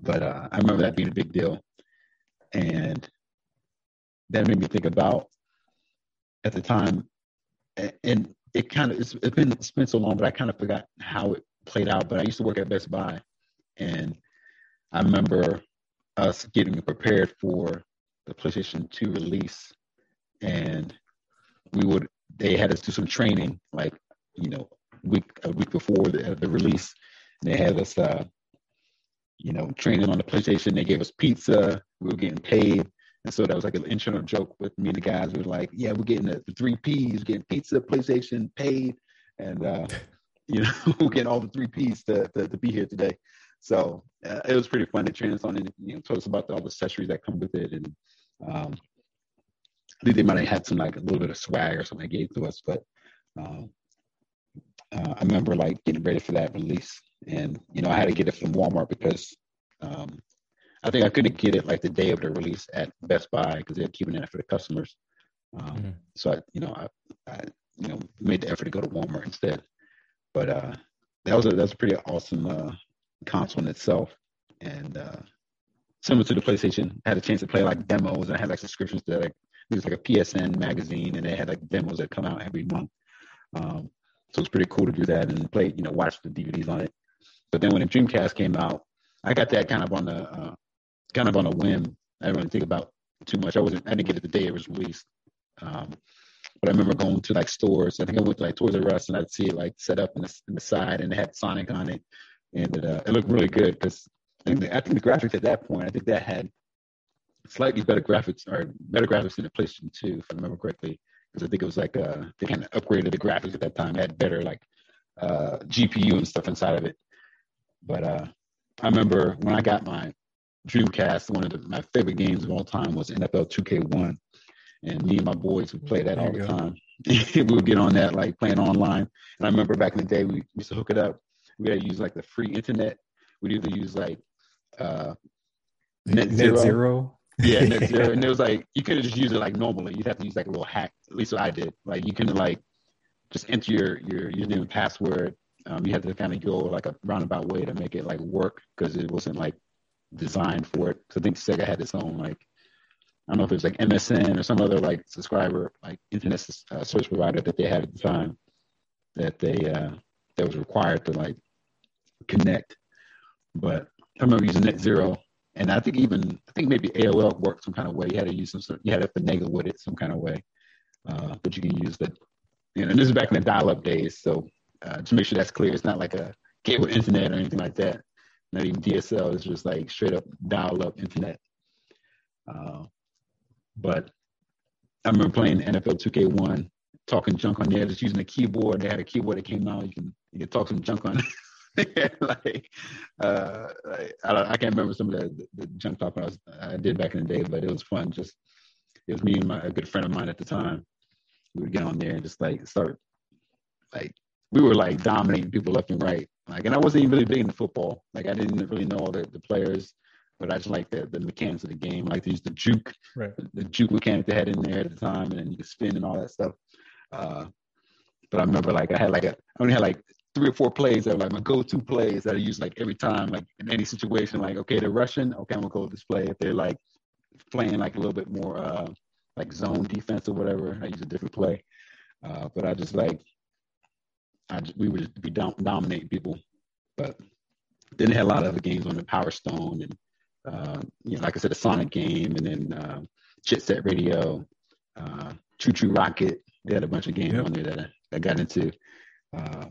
but uh, I remember that being a big deal. And that made me think about at the time, and it kind of it's, it's been it's been so long, but I kind of forgot how it played out. But I used to work at Best Buy, and I remember us getting prepared for the PlayStation 2 release, and we would they had us do some training, like you know, week a week before the, the release. And they had us, uh, you know, training on the PlayStation. They gave us pizza. We were getting paid. And so that was like an internal joke with me and the guys. We were like, yeah, we're getting the, the three P's, getting pizza, PlayStation, paid. And, uh, you know, we're getting all the three P's to, to, to be here today. So uh, it was pretty fun. to train us on it, you know, told us about the, all the accessories that come with it. And um, I think they might have had some like a little bit of swag or something they gave to us. But um, uh, I remember like getting ready for that release. And, you know, I had to get it from Walmart because um, I think I couldn't get it like the day of the release at Best Buy because they're keeping it for the customers. Um, mm-hmm. So I, you know, I, I, you know, made the effort to go to Walmart instead. But uh, that was a that's a pretty awesome uh, console in itself, and uh, similar to the PlayStation, I had a chance to play like demos. And I had like subscriptions to like it was like a PSN magazine, and they had like demos that come out every month. Um, so it's pretty cool to do that and play, you know, watch the DVDs on it. But then when the Dreamcast came out, I got that kind of on the uh, kind of on a whim. I didn't really think about too much. I wasn't. I didn't get it the day it was released. Um, but I remember going to like stores. I think I went to like Toys R Us and I'd see it like set up in the, in the side and it had Sonic on it, and it, uh, it looked really good because I think, the, I think the graphics at that point, I think that had slightly better graphics or better graphics than the PlayStation 2, if I remember correctly. Because I think it was like uh, they kind of upgraded the graphics at that time. It had better like uh, GPU and stuff inside of it. But uh, I remember when I got my Dreamcast, one of the, my favorite games of all time was NFL 2K1. And me and my boys would play that all the go. time. we would get on that, like playing online. And I remember back in the day, we used to hook it up. We had to use like the free internet. We'd either use like uh, net, net zero. Yeah, net zero. and it was like, you couldn't just use it like normally. You'd have to use like a little hack. At least what I did. Like you couldn't like just enter your, your username and password. Um, you had to kind of go like a roundabout way to make it like work because it wasn't like designed for it. I think Sega had its own like I don't know if it was like MSN or some other like subscriber like internet uh, service provider that they had at the time that they uh, that was required to like connect. But I remember using Net Zero, and I think even I think maybe AOL worked some kind of way. You had to use some sort, you had to finagle with it some kind of way, uh, but you can use the you know. And this is back in the dial-up days, so uh, to make sure that's clear, it's not like a cable internet or anything like that not even DSL. It's just like straight up dial up internet. Uh, but I remember playing NFL 2K1, talking junk on there, just using a keyboard. They had a keyboard that came out. You can you can talk some junk on. like, uh, I, I, can't remember some of the, the, junk talking I, was, I did back in the day, but it was fun. Just it was me and my a good friend of mine at the time. We would get on there and just like start like we were like dominating people left and right. Like, and I wasn't even really big into football. Like, I didn't really know all the, the players, but I just like the, the mechanics of the game. Like use the juke, right. the juke mechanic they had in there at the time, and then you could spin and all that stuff. Uh, but I remember like I had like a, I only had like three or four plays that were like my go-to plays that I use like every time, like in any situation. Like, okay, they're rushing, okay, I'm gonna go with this play. If they're like playing like a little bit more uh, like zone defense or whatever, I use a different play. Uh, but I just like I, we would just be dom- dominating people. But then they had a lot of other games on the Power Stone and uh, you know, like I said, the Sonic game, and then uh, Jet Set Radio, uh, ChuChu Rocket. They had a bunch of games yep. on there that I, I got into. Uh,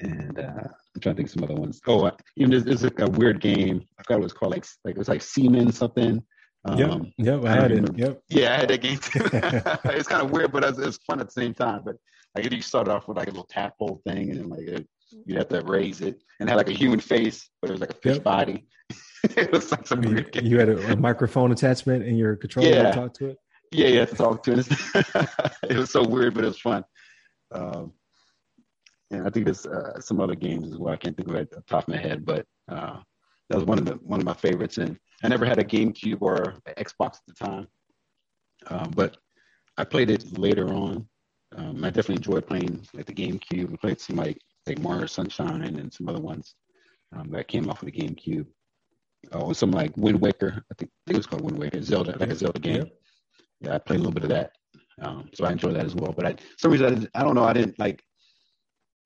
and uh, I'm trying to think of some other ones. Oh, uh, even there's, there's like a weird game. I forgot what it's called. Like like it was like Seaman something. Um, yep, yep, I, I had it. Yep. Yeah, I had that game too. it's kind of weird, but it's, it's fun at the same time. But like you start off with like a little tadpole thing, and then like you have to raise it, and had like a human face, but it was like a fish yep. body. it was like some weird game. You had a, a microphone attachment in your controller yeah. to talk to it. Yeah, yeah, to talk to it. it was so weird, but it was fun. Um, and I think there's uh, some other games as well. I can't think of it at the top of my head, but uh, that was one of the one of my favorites. And I never had a GameCube or Xbox at the time, um, but I played it later on. Um, I definitely enjoyed playing like the GameCube. I played some like like Mario Sunshine and some other ones um, that came off of the GameCube. Oh, some like Wind Waker. I think, I think it was called Wind Waker. Zelda, like a Zelda game. Yeah, I played a little bit of that. Um, so I enjoy that as well. But I, some reason I, I don't know. I didn't like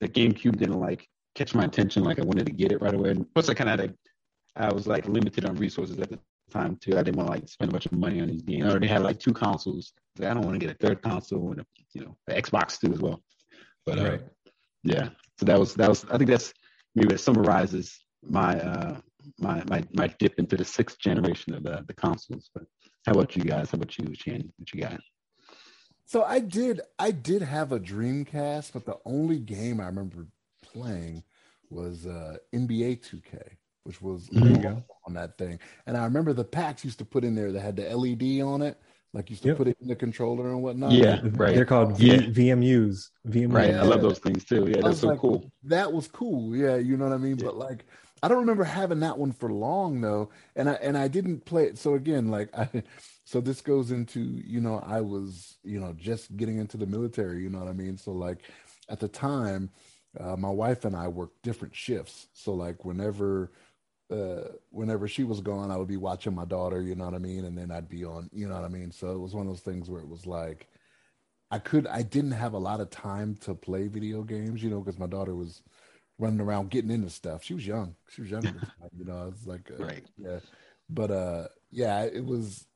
the GameCube didn't like catch my attention. Like I wanted to get it right away. And plus, I kind of like I was like limited on resources at the time too. I didn't want to like spend a bunch of money on these games. I already had like two consoles. I don't want to get a third console and a, you know the Xbox too as well. But uh, right. yeah, so that was that was. I think that's maybe that summarizes my uh my my my dip into the sixth generation of the the consoles. But how about you guys? How about you, Shane? What you got? So I did I did have a Dreamcast, but the only game I remember playing was uh, NBA 2K, which was on that thing. And I remember the packs used to put in there that had the LED on it, like used to yep. put it in the controller and whatnot. Yeah, right. They're called v- yeah. VMUs. VMUs. Right. I love those things too. Yeah, that's so like, cool. That was cool. Yeah, you know what I mean. Yeah. But like, I don't remember having that one for long though, and I and I didn't play it. So again, like I so this goes into you know i was you know just getting into the military you know what i mean so like at the time uh, my wife and i worked different shifts so like whenever uh, whenever she was gone i would be watching my daughter you know what i mean and then i'd be on you know what i mean so it was one of those things where it was like i could i didn't have a lot of time to play video games you know because my daughter was running around getting into stuff she was young she was young you know it's like uh, right yeah but uh yeah it was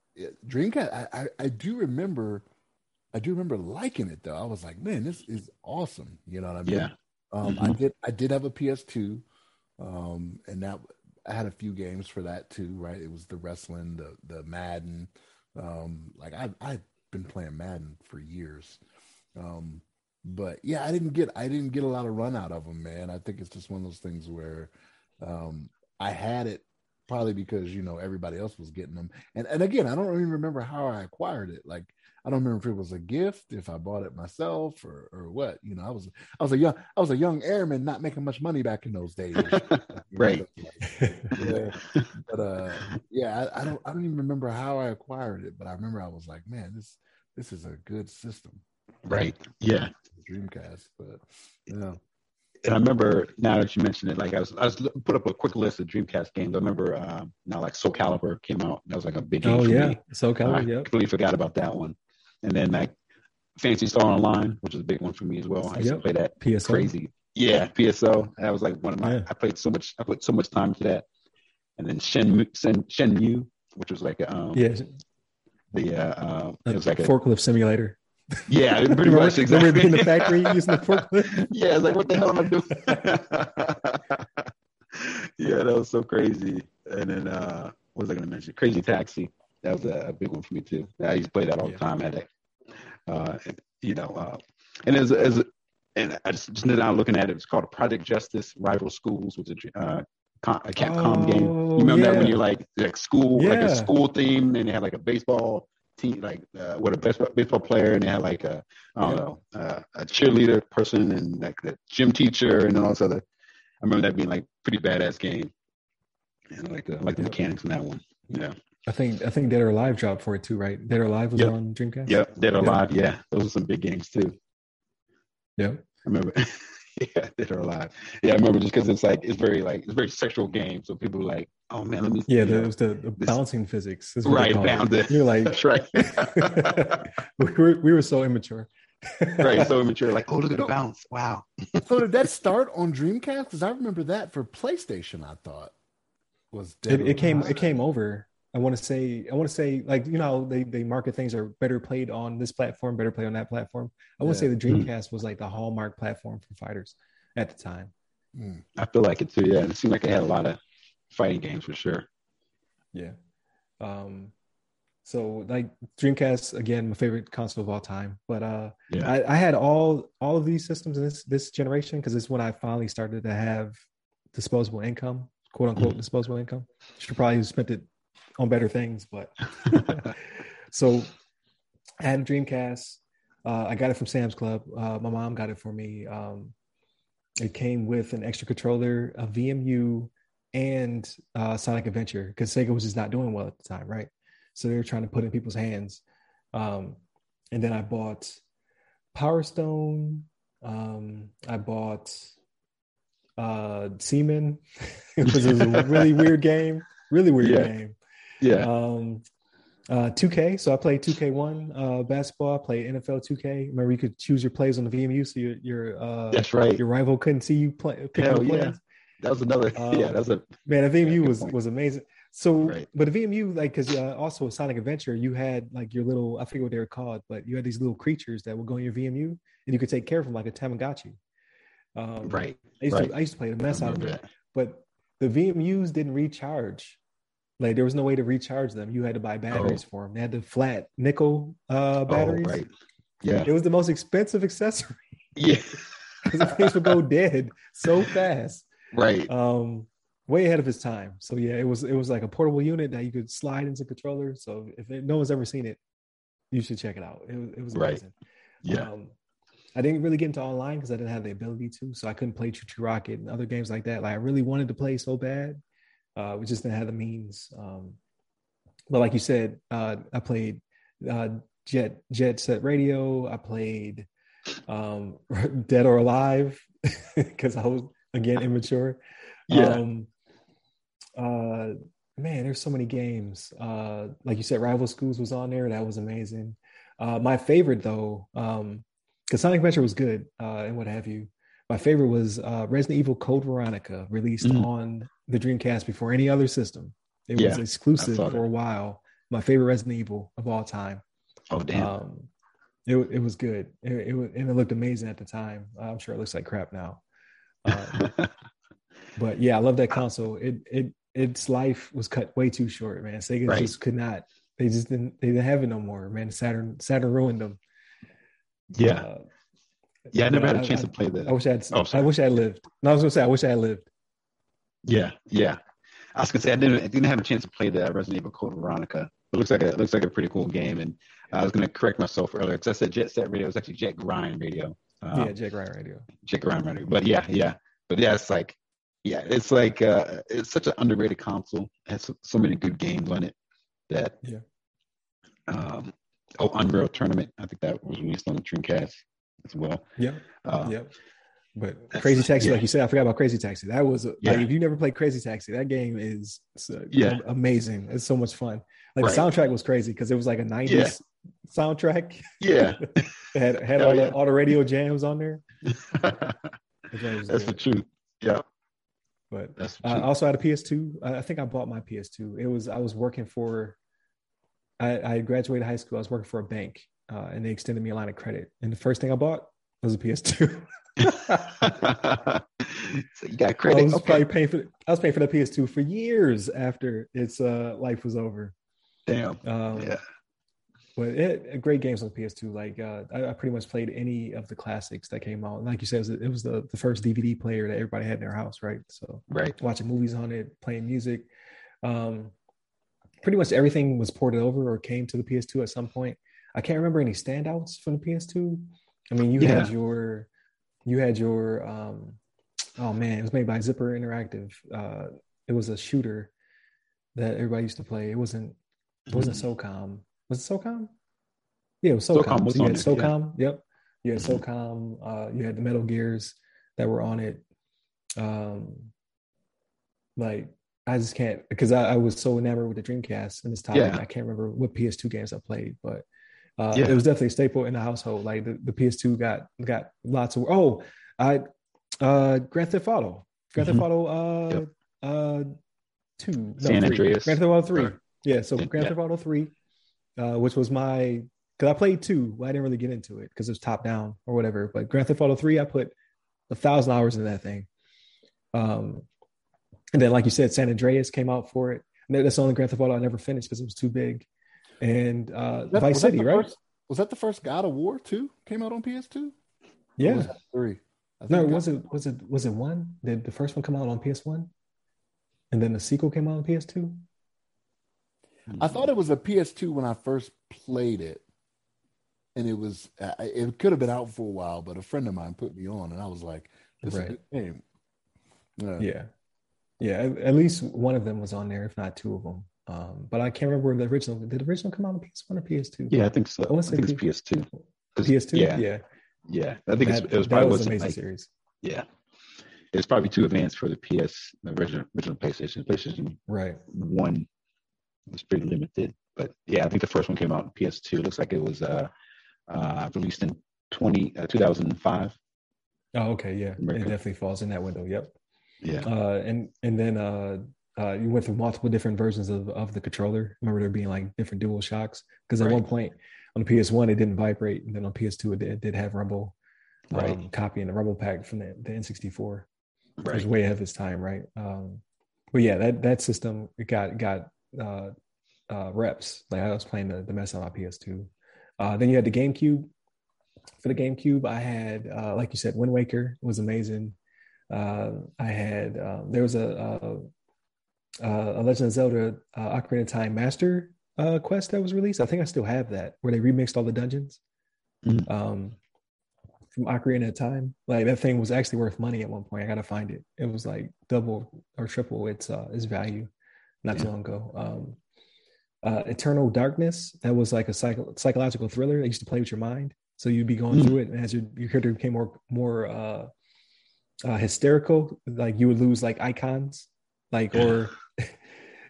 Dreamcast, I, I, I do remember, I do remember liking it though. I was like, man, this is awesome. You know what I mean? Yeah. Um, mm-hmm. I did, I did have a PS2, um, and that I had a few games for that too. Right? It was the wrestling, the the Madden. Um, like I I've been playing Madden for years. Um, but yeah, I didn't get I didn't get a lot of run out of them, man. I think it's just one of those things where um, I had it probably because you know everybody else was getting them. And and again, I don't even remember how I acquired it. Like I don't remember if it was a gift, if I bought it myself, or or what. You know, I was I was a young I was a young airman, not making much money back in those days. right. yeah. But uh, yeah, I, I don't I don't even remember how I acquired it, but I remember I was like, man, this this is a good system. Right. Yeah. Dreamcast, but yeah and I remember now that you mentioned it, like I was, I was put up a quick list of Dreamcast games. I remember uh, now like Soul Calibur came out. That was like a big game. Oh yeah, me. Soul Calibur. Yeah, completely forgot about that one. And then like Phantasy Star Online, which is a big one for me as well. I used yep. to play that PSO. crazy. Yeah, PSO. That was like one of my. Yeah. I played so much. I put so much time to that. And then Shen Shen Shenmue, which was like um yeah the uh, uh it was like a forklift simulator. Yeah, pretty much exactly. Remember in the factory using the forklift? yeah, it's like what the hell am I doing? yeah, that was so crazy. And then uh what was I gonna mention? Crazy Taxi. That was a, big one for me too. I used to play that all the time at it. Uh you know, uh and as as and I just, just now looking at it, it's called Project Justice Rival Schools, which is a, uh, a Capcom oh, game. You remember yeah. that when you're like like school, yeah. like a school theme, and they had like a baseball team, like uh, with a baseball, baseball player, and they had like a I don't know uh, a cheerleader person and like the gym teacher and all this other. I remember that being like pretty badass game. And like the like the mechanics in that one. Yeah. I think I think Dead or Alive dropped for it too, right? Dead or Alive was yep. on Dreamcast. Yep, Dead or Alive. Yeah, those were some big games too. Yeah, I remember. yeah, Dead or Alive. Yeah, I remember just because it's like it's very like it's very sexual game, so people are like, oh man, let me. Yeah, there's the, the balancing physics. Right, bounded. You're like, that's right. we were we were so immature. right, so immature. Like, oh, look at the bounce! Wow. so did that start on Dreamcast? Because I remember that for PlayStation. I thought was Dead it, it came it came over. I want to say I want to say like you know they they market things are better played on this platform, better played on that platform. I want to yeah. say the Dreamcast was like the hallmark platform for fighters at the time. Mm. I feel like it too. Yeah, it seemed like it had a lot of fighting games for sure. Yeah. Um, so like Dreamcast again, my favorite console of all time. But uh, yeah. I, I had all all of these systems in this this generation because it's when I finally started to have disposable income, quote unquote mm-hmm. disposable income. Should probably have spent it on better things, but so I had a Dreamcast. Uh, I got it from Sam's Club. Uh, my mom got it for me. Um, it came with an extra controller, a VMU, and uh, Sonic Adventure because Sega was just not doing well at the time, right? So they were trying to put in people's hands. Um, and then I bought Power Stone. Um, I bought uh, Seaman, which was a really weird game. Really weird yeah. game. Yeah. Um, uh, 2K. So I played 2K1 uh, basketball. I played NFL 2K. Remember, you could choose your plays on the VMU, so your your uh, that's right. Your rival couldn't see you play. Hell yeah, that was another. Um, yeah, that was a man. The VMU was point. was amazing. So, right. but the VMU, like, because uh, also with Sonic Adventure, you had like your little, I forget what they were called, but you had these little creatures that would go in your VMU and you could take care of them like a Tamagotchi. Um, right. I used, right. To, I used to play the mess out of it. But the VMUs didn't recharge. Like, there was no way to recharge them. You had to buy batteries oh. for them. They had the flat nickel uh, oh, batteries. Oh, right. Yeah. It was the most expensive accessory. Yeah. Because the things would go dead so fast. Right. Um, way ahead of his time. So yeah, it was it was like a portable unit that you could slide into controller. So if it, no one's ever seen it, you should check it out. It was it was amazing. Right. Yeah. Um, I didn't really get into online because I didn't have the ability to, so I couldn't play ChuChu Rocket and other games like that. Like I really wanted to play so bad, uh, we just didn't have the means. Um, but like you said, uh, I played uh, Jet Jet Set Radio. I played um, Dead or Alive because I was again immature. Yeah. Um, uh, man, there's so many games. Uh, like you said, Rival Schools was on there. That was amazing. Uh, my favorite though, um, because Sonic Adventure was good uh, and what have you. My favorite was uh, Resident Evil Code Veronica, released mm. on the Dreamcast before any other system. It yeah, was exclusive for a while. My favorite Resident Evil of all time. Oh damn! Um, it it was good. It, it and it looked amazing at the time. I'm sure it looks like crap now. Um, but yeah, I love that console. It it its life was cut way too short, man. Sega right. just could not. They just didn't. They didn't have it no more, man. Saturn Saturn ruined them. Yeah. Uh, yeah, I never had a chance I, to play that. I wish I had. Oh, I wish I had lived. No, I was gonna say I wish I had lived. Yeah, yeah. I was gonna say I didn't. I didn't have a chance to play the Resident Evil Code Veronica. It looks like a it looks like a pretty cool game, and I was gonna correct myself earlier because I said Jet Set Radio. It's actually Jet Grind Radio. Um, yeah, Jet Grind Radio. Jet Grind Radio. But yeah, yeah. But yeah, it's like yeah, it's like uh, it's such an underrated console. It has so, so, many good games on it that yeah. Um, oh, Unreal Tournament. I think that was released on the Dreamcast as well. Yeah, uh, yeah. But Crazy Taxi, yeah. like you said, I forgot about Crazy Taxi. That was yeah. like if you never played Crazy Taxi, that game is uh, yeah amazing. It's so much fun. Like right. the soundtrack was crazy because it was like a '90s yeah. soundtrack. Yeah, had had all, the, all the radio jams on there. That's the truth. Yeah. But I also had a PS2. I think I bought my PS2. It was I was working for. I, I graduated high school. I was working for a bank, uh, and they extended me a line of credit. And the first thing I bought was a PS2. so you got credit. I was okay. probably paying for. I was paying for the PS2 for years after its uh, life was over. Damn. Um, yeah. But it, great games on the PS2. Like uh, I, I, pretty much played any of the classics that came out. Like you said, it was, it was, the, the first DVD player that everybody had in their house, right? So right, watching movies on it, playing music. Um, pretty much everything was ported over or came to the PS2 at some point. I can't remember any standouts from the PS2. I mean, you yeah. had your, you had your, um, oh man, it was made by Zipper Interactive. Uh, it was a shooter that everybody used to play. It wasn't, it wasn't mm-hmm. SOCOM was it SOCOM? Yeah, it was SOCOM. SOCOM was so you had SOCOM. Yeah. Yep. You had mm-hmm. SOCOM. Uh, you had the Metal Gears that were on it. Um, like I just can't because I, I, was so enamored with the Dreamcast and this time yeah. I can't remember what PS2 games I played, but uh, yeah. it was definitely a staple in the household. Like the, the PS2 got got lots of oh, I uh Grand Theft Auto, Grand mm-hmm. Theft Auto uh yep. uh two, no, San. Andreas, Grand Theft Auto three. Yeah, so Grand yeah. Theft Auto three uh, which was my because I played two. I didn't really get into it because it was top down or whatever. But Grand Theft Auto three, I put a thousand hours in that thing. Um, and then, like you said, San Andreas came out for it. And that's the only Grand Theft Auto I never finished because it was too big. And uh, that, Vice City, right? First, was that the first God of War two came out on PS2? Yeah, three. No, was it was it was it one? Did the first one come out on PS one, and then the sequel came out on PS two? I thought it was a PS2 when I first played it, and it was it could have been out for a while, but a friend of mine put me on, and I was like, "This right. is a good game." Yeah, yeah, yeah. At, at, least one of them was on there, if not two of them. Um, but I can't remember the original. Did the original come out on PS1 or PS2? Yeah, I think so. I, I think it's PS2. PS2. Yeah, yeah. Yeah, I think that, it was probably was amazing like, series. Yeah, it's probably too advanced for the PS, the original original PlayStation. PlayStation right one was pretty limited, but yeah, I think the first one came out in PS2. It looks like it was uh, uh released in 20 uh, 2005. Oh, okay, yeah, America. it definitely falls in that window. Yep. Yeah. Uh, and and then uh, uh, you went through multiple different versions of, of the controller. Remember there being like different dual shocks because at right. one point on the PS1 it didn't vibrate, and then on PS2 it did, it did have rumble. Um, right. Um, copying the rumble pack from the, the N64. Right. It was way ahead of its time, right? Um, but yeah, that that system it got got uh, uh, reps. Like I was playing the, the mess on my PS2. Uh, then you had the GameCube. For the GameCube, I had, uh, like you said, Wind Waker was amazing. Uh, I had um, there was a, a, a Legend of Zelda uh, Ocarina of Time Master uh, quest that was released. I think I still have that where they remixed all the dungeons mm-hmm. um, from Ocarina of Time. Like that thing was actually worth money at one point. I gotta find it. It was like double or triple its uh, its value not yeah. too long ago. Um, uh, Eternal Darkness. That was like a psycho- psychological thriller. They used to play with your mind, so you'd be going mm. through it, and as your, your character became more more uh, uh, hysterical, like you would lose like icons, like or.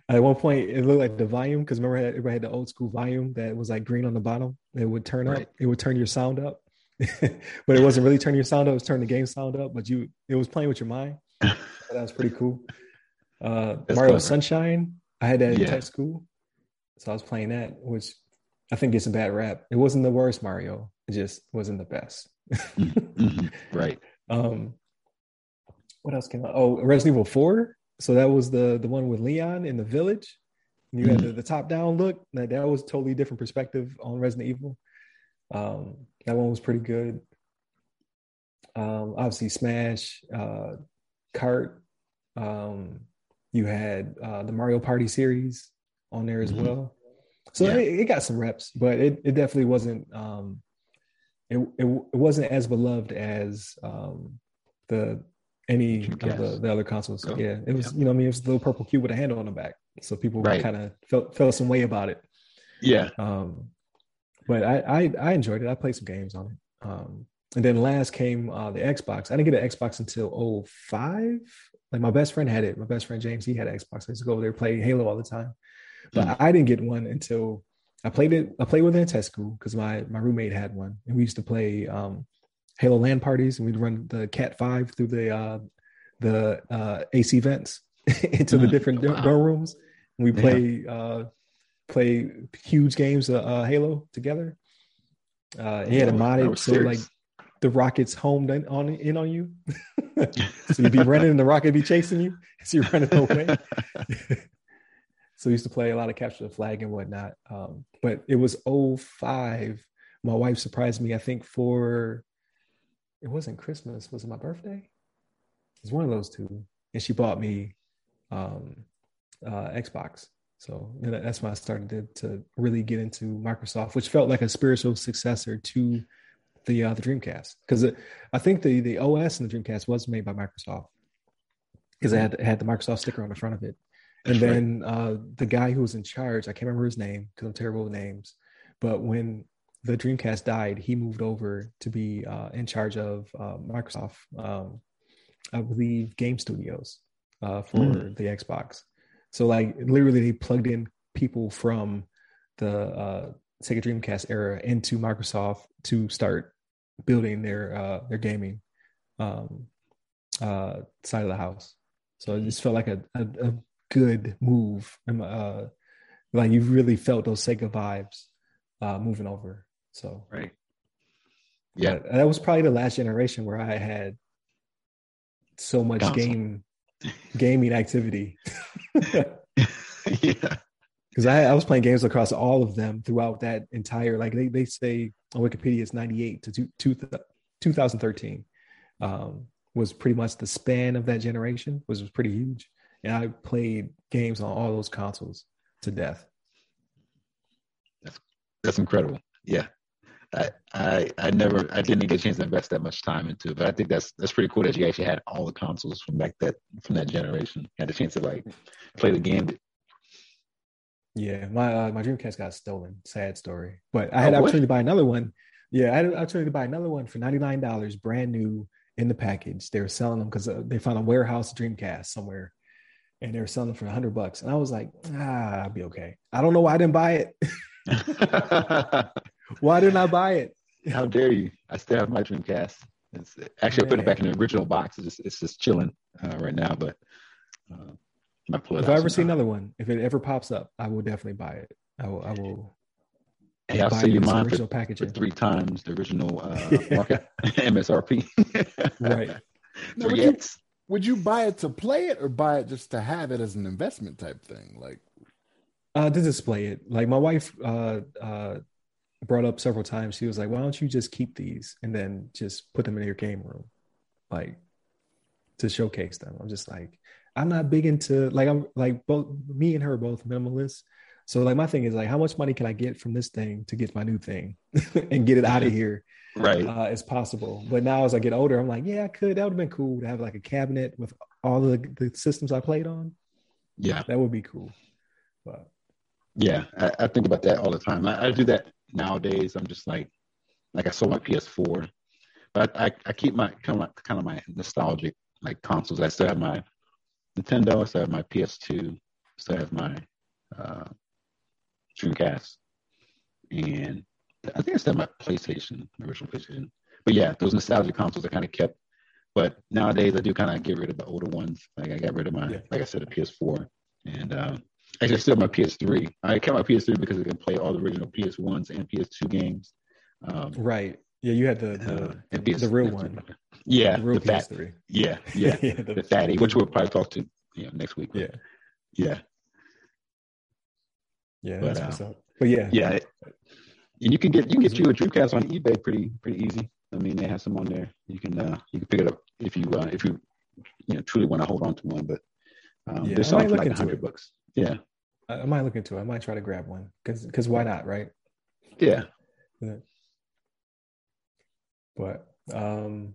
At one point, it looked like the volume because remember everybody had the old school volume that was like green on the bottom. It would turn right. up. It would turn your sound up, but it wasn't really turning your sound up. It was turning the game sound up. But you, it was playing with your mind. that was pretty cool. Uh, Mario clever. Sunshine. I had that in yeah. school. So I was playing that, which I think gets a bad rap. It wasn't the worst Mario. It just wasn't the best. mm-hmm. Right. Um, what else came out? Oh, Resident Evil 4. So that was the the one with Leon in the village. You mm-hmm. had the, the top down look. That that was totally different perspective on Resident Evil. Um, that one was pretty good. Um, obviously Smash, uh, Kart. Um, you had uh, the Mario Party series on there as mm-hmm. well. So yeah. it, it, got some reps, but it, it definitely wasn't um, it, it, it wasn't as beloved as um, the any of the, the other consoles. Oh, yeah, it was yeah. you know I mean it was a little purple cube with a handle on the back, so people right. kind of felt felt some way about it. Yeah. Um, but I, I, I enjoyed it. I played some games on it. Um, and then last came uh, the Xbox. I didn't get an Xbox until 05. Like my best friend had it. My best friend James, he had an Xbox. I used to go over there play Halo all the time. But mm. I didn't get one until I played it. I played with it in test school because my my roommate had one, and we used to play um, Halo LAN parties, and we'd run the Cat Five through the uh, the uh, AC vents into the mm. different wow. dorm rooms, and we play yeah. uh, play huge games of uh, Halo together. Uh, he had a modded so like the rockets homed in on in on you, so you'd be running and the rocket be chasing you, so you're running away. So we used to play a lot of capture the flag and whatnot. Um, but it was 05. My wife surprised me, I think, for it wasn't Christmas. Was it my birthday? It was one of those two. And she bought me um, uh, Xbox. So that's when I started to, to, really get into Microsoft, which felt like a spiritual successor to the uh, the Dreamcast. Because I think the the OS and the Dreamcast was made by Microsoft because it had it had the Microsoft sticker on the front of it and then right. uh, the guy who was in charge, I can't remember his name because I'm terrible with names, but when the Dreamcast died, he moved over to be uh, in charge of uh, Microsoft, um, I believe, game studios uh, for mm. the Xbox. So, like, literally, they plugged in people from the uh, Sega Dreamcast era into Microsoft to start building their uh, their gaming um, side of the house. So it just felt like a, a, a good move. Uh, like you really felt those Sega vibes uh, moving over. So right, yeah, that was probably the last generation where I had so much Console. game gaming activity. yeah. Because I, I was playing games across all of them throughout that entire, like they, they say on Wikipedia, it's 98 to two, two, 2013 um, was pretty much the span of that generation, was, was pretty huge. And I played games on all those consoles to death. That's that's incredible. Yeah. I, I I never I didn't get a chance to invest that much time into it, but I think that's that's pretty cool that you actually had all the consoles from back that from that generation. Had the chance to like play the game. Yeah, my uh, my Dreamcast got stolen. Sad story, but I had oh, opportunity to buy another one. Yeah, I had an opportunity to buy another one for ninety nine dollars, brand new in the package. They were selling them because uh, they found a warehouse Dreamcast somewhere, and they were selling them for hundred bucks. And I was like, ah, I'll be okay. I don't know why I didn't buy it. Why didn't I buy it? How dare you? I still have my Dreamcast. It's, actually, I put it back in the original box. It's just, it's just chilling uh, right now. But uh, I pull if I ever see another one, if it ever pops up, I will definitely buy it. I will. I will Hey, I'll sell you mine for, for, three times the original uh, market MSRP. right. Now, would, you, would you buy it to play it or buy it just to have it as an investment type thing? Like, uh, to display it. Like my wife uh, uh, brought up several times. She was like, "Why don't you just keep these and then just put them in your game room, like to showcase them?" I'm just like, I'm not big into like I'm like both me and her are both minimalists. So like my thing is like, how much money can I get from this thing to get my new thing and get it out of here, right? Uh, as possible. But now as I get older, I'm like, yeah, I could. That would have been cool to have like a cabinet with all the the systems I played on. Yeah, that would be cool. But yeah, I, I think about that all the time. I, I do that nowadays I'm just like like I sold my PS4, but I, I keep my kind of like, kind of my nostalgic like consoles. I still have my Nintendo, I still have my PS2, still have my uh, Dreamcast, and I think I still have my PlayStation, my original PlayStation. But yeah, those nostalgic consoles I kind of kept. But nowadays I do kind of get rid of the older ones. Like I got rid of my, yeah. like I said, the PS4, and um, Actually, I still have my PS3. I kept my PS3 because it can play all the original PS1s and PS2 games. Um, right. Yeah, you had the the, uh, PS, the real one. Yeah, the real the PS3. Fat, yeah, yeah, yeah the, the fatty, which we'll probably talk to you know, next week. Yeah, yeah, yeah. But, uh, but yeah, yeah. and you can get you can get you a Dreamcast on eBay pretty pretty easy. I mean, they have some on there. You can uh, you can pick it up if you uh, if you you know truly want to hold on to one. But um, yeah, they're selling for like hundred bucks. Yeah. I, might look into it. I might try to grab one because because why not, right? Yeah. yeah. But um,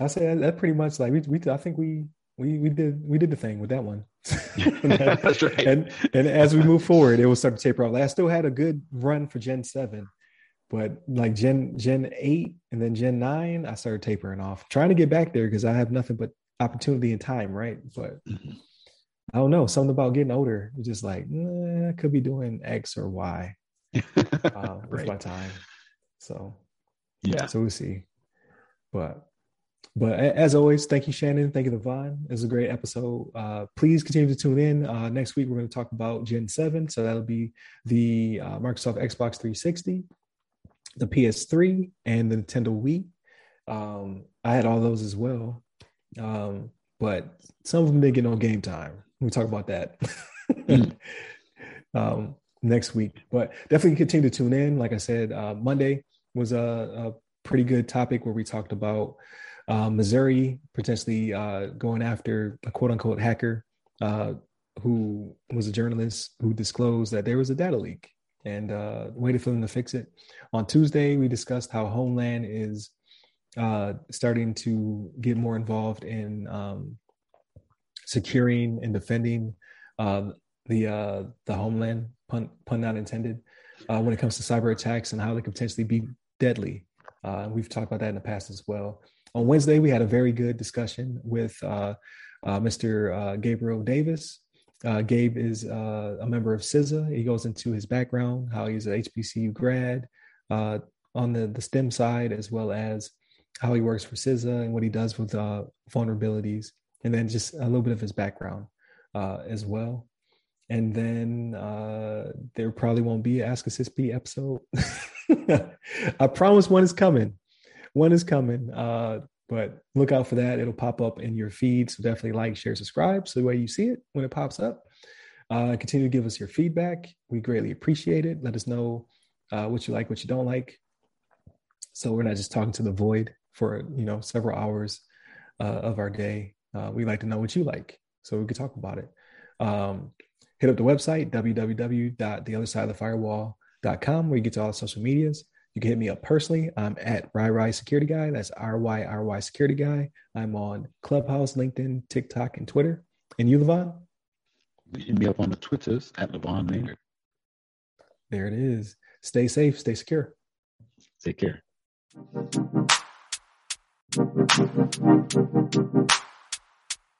I say that, that pretty much like we we I think we we we did we did the thing with that one. That's right. And and as we move forward, it will start to taper off. I still had a good run for Gen seven, but like Gen Gen eight and then Gen nine, I started tapering off. Trying to get back there because I have nothing but opportunity and time, right? But mm-hmm. I don't know, something about getting older. It's just like I could be doing X or Y uh, right. with my time. So yeah, so we'll see. But but as always, thank you, Shannon. Thank you, LeVon. It was a great episode. Uh, please continue to tune in. Uh, next week, we're going to talk about Gen 7. So that'll be the uh, Microsoft Xbox 360, the PS3, and the Nintendo Wii. Um, I had all those as well. Um, but some of them didn't get no game time. We talk about that mm. um, next week. But definitely continue to tune in. Like I said, uh, Monday was a, a, pretty good topic where we talked about uh, Missouri potentially uh, going after a quote unquote hacker uh, who was a journalist who disclosed that there was a data leak and uh, waited for them to fix it. On Tuesday, we discussed how Homeland is uh, starting to get more involved in um, securing and defending uh, the uh, the homeland, pun, pun not intended, uh, when it comes to cyber attacks and how they could potentially be deadly. Uh, we've talked about that in the past as well. On Wednesday, we had a very good discussion with uh, uh, Mr. Gabriel Davis. Gabe is a member of CISA. He goes into his background, how he's an HBCU grad on the, the STEM side, as well as how he works for CISA and what he does with vulnerabilities and then just a little bit of his background uh, as well. And then uh, there probably won't be an Ask a CISSP episode. I promise one is coming. One is coming. Uh, but look out for that. It'll pop up in your feed. So definitely like, share, subscribe. So the way you see it when it pops up. Uh, continue to give us your feedback. We greatly appreciate it. Let us know uh, what you like, what you don't like. So we're not just talking to the void for you know several hours uh, of our day. Uh, we like to know what you like, so we could talk about it. Um, hit up the website www.theothersideofthefirewall.com where you get to all the social medias. You can hit me up personally. I'm at RyRy Security Guy. That's R Y R Y Security Guy. I'm on Clubhouse, LinkedIn, TikTok, and Twitter. And you, LeVon? Hit me up on the Twitters at LeVon Maynard. There it is. Stay safe, stay secure. Take care.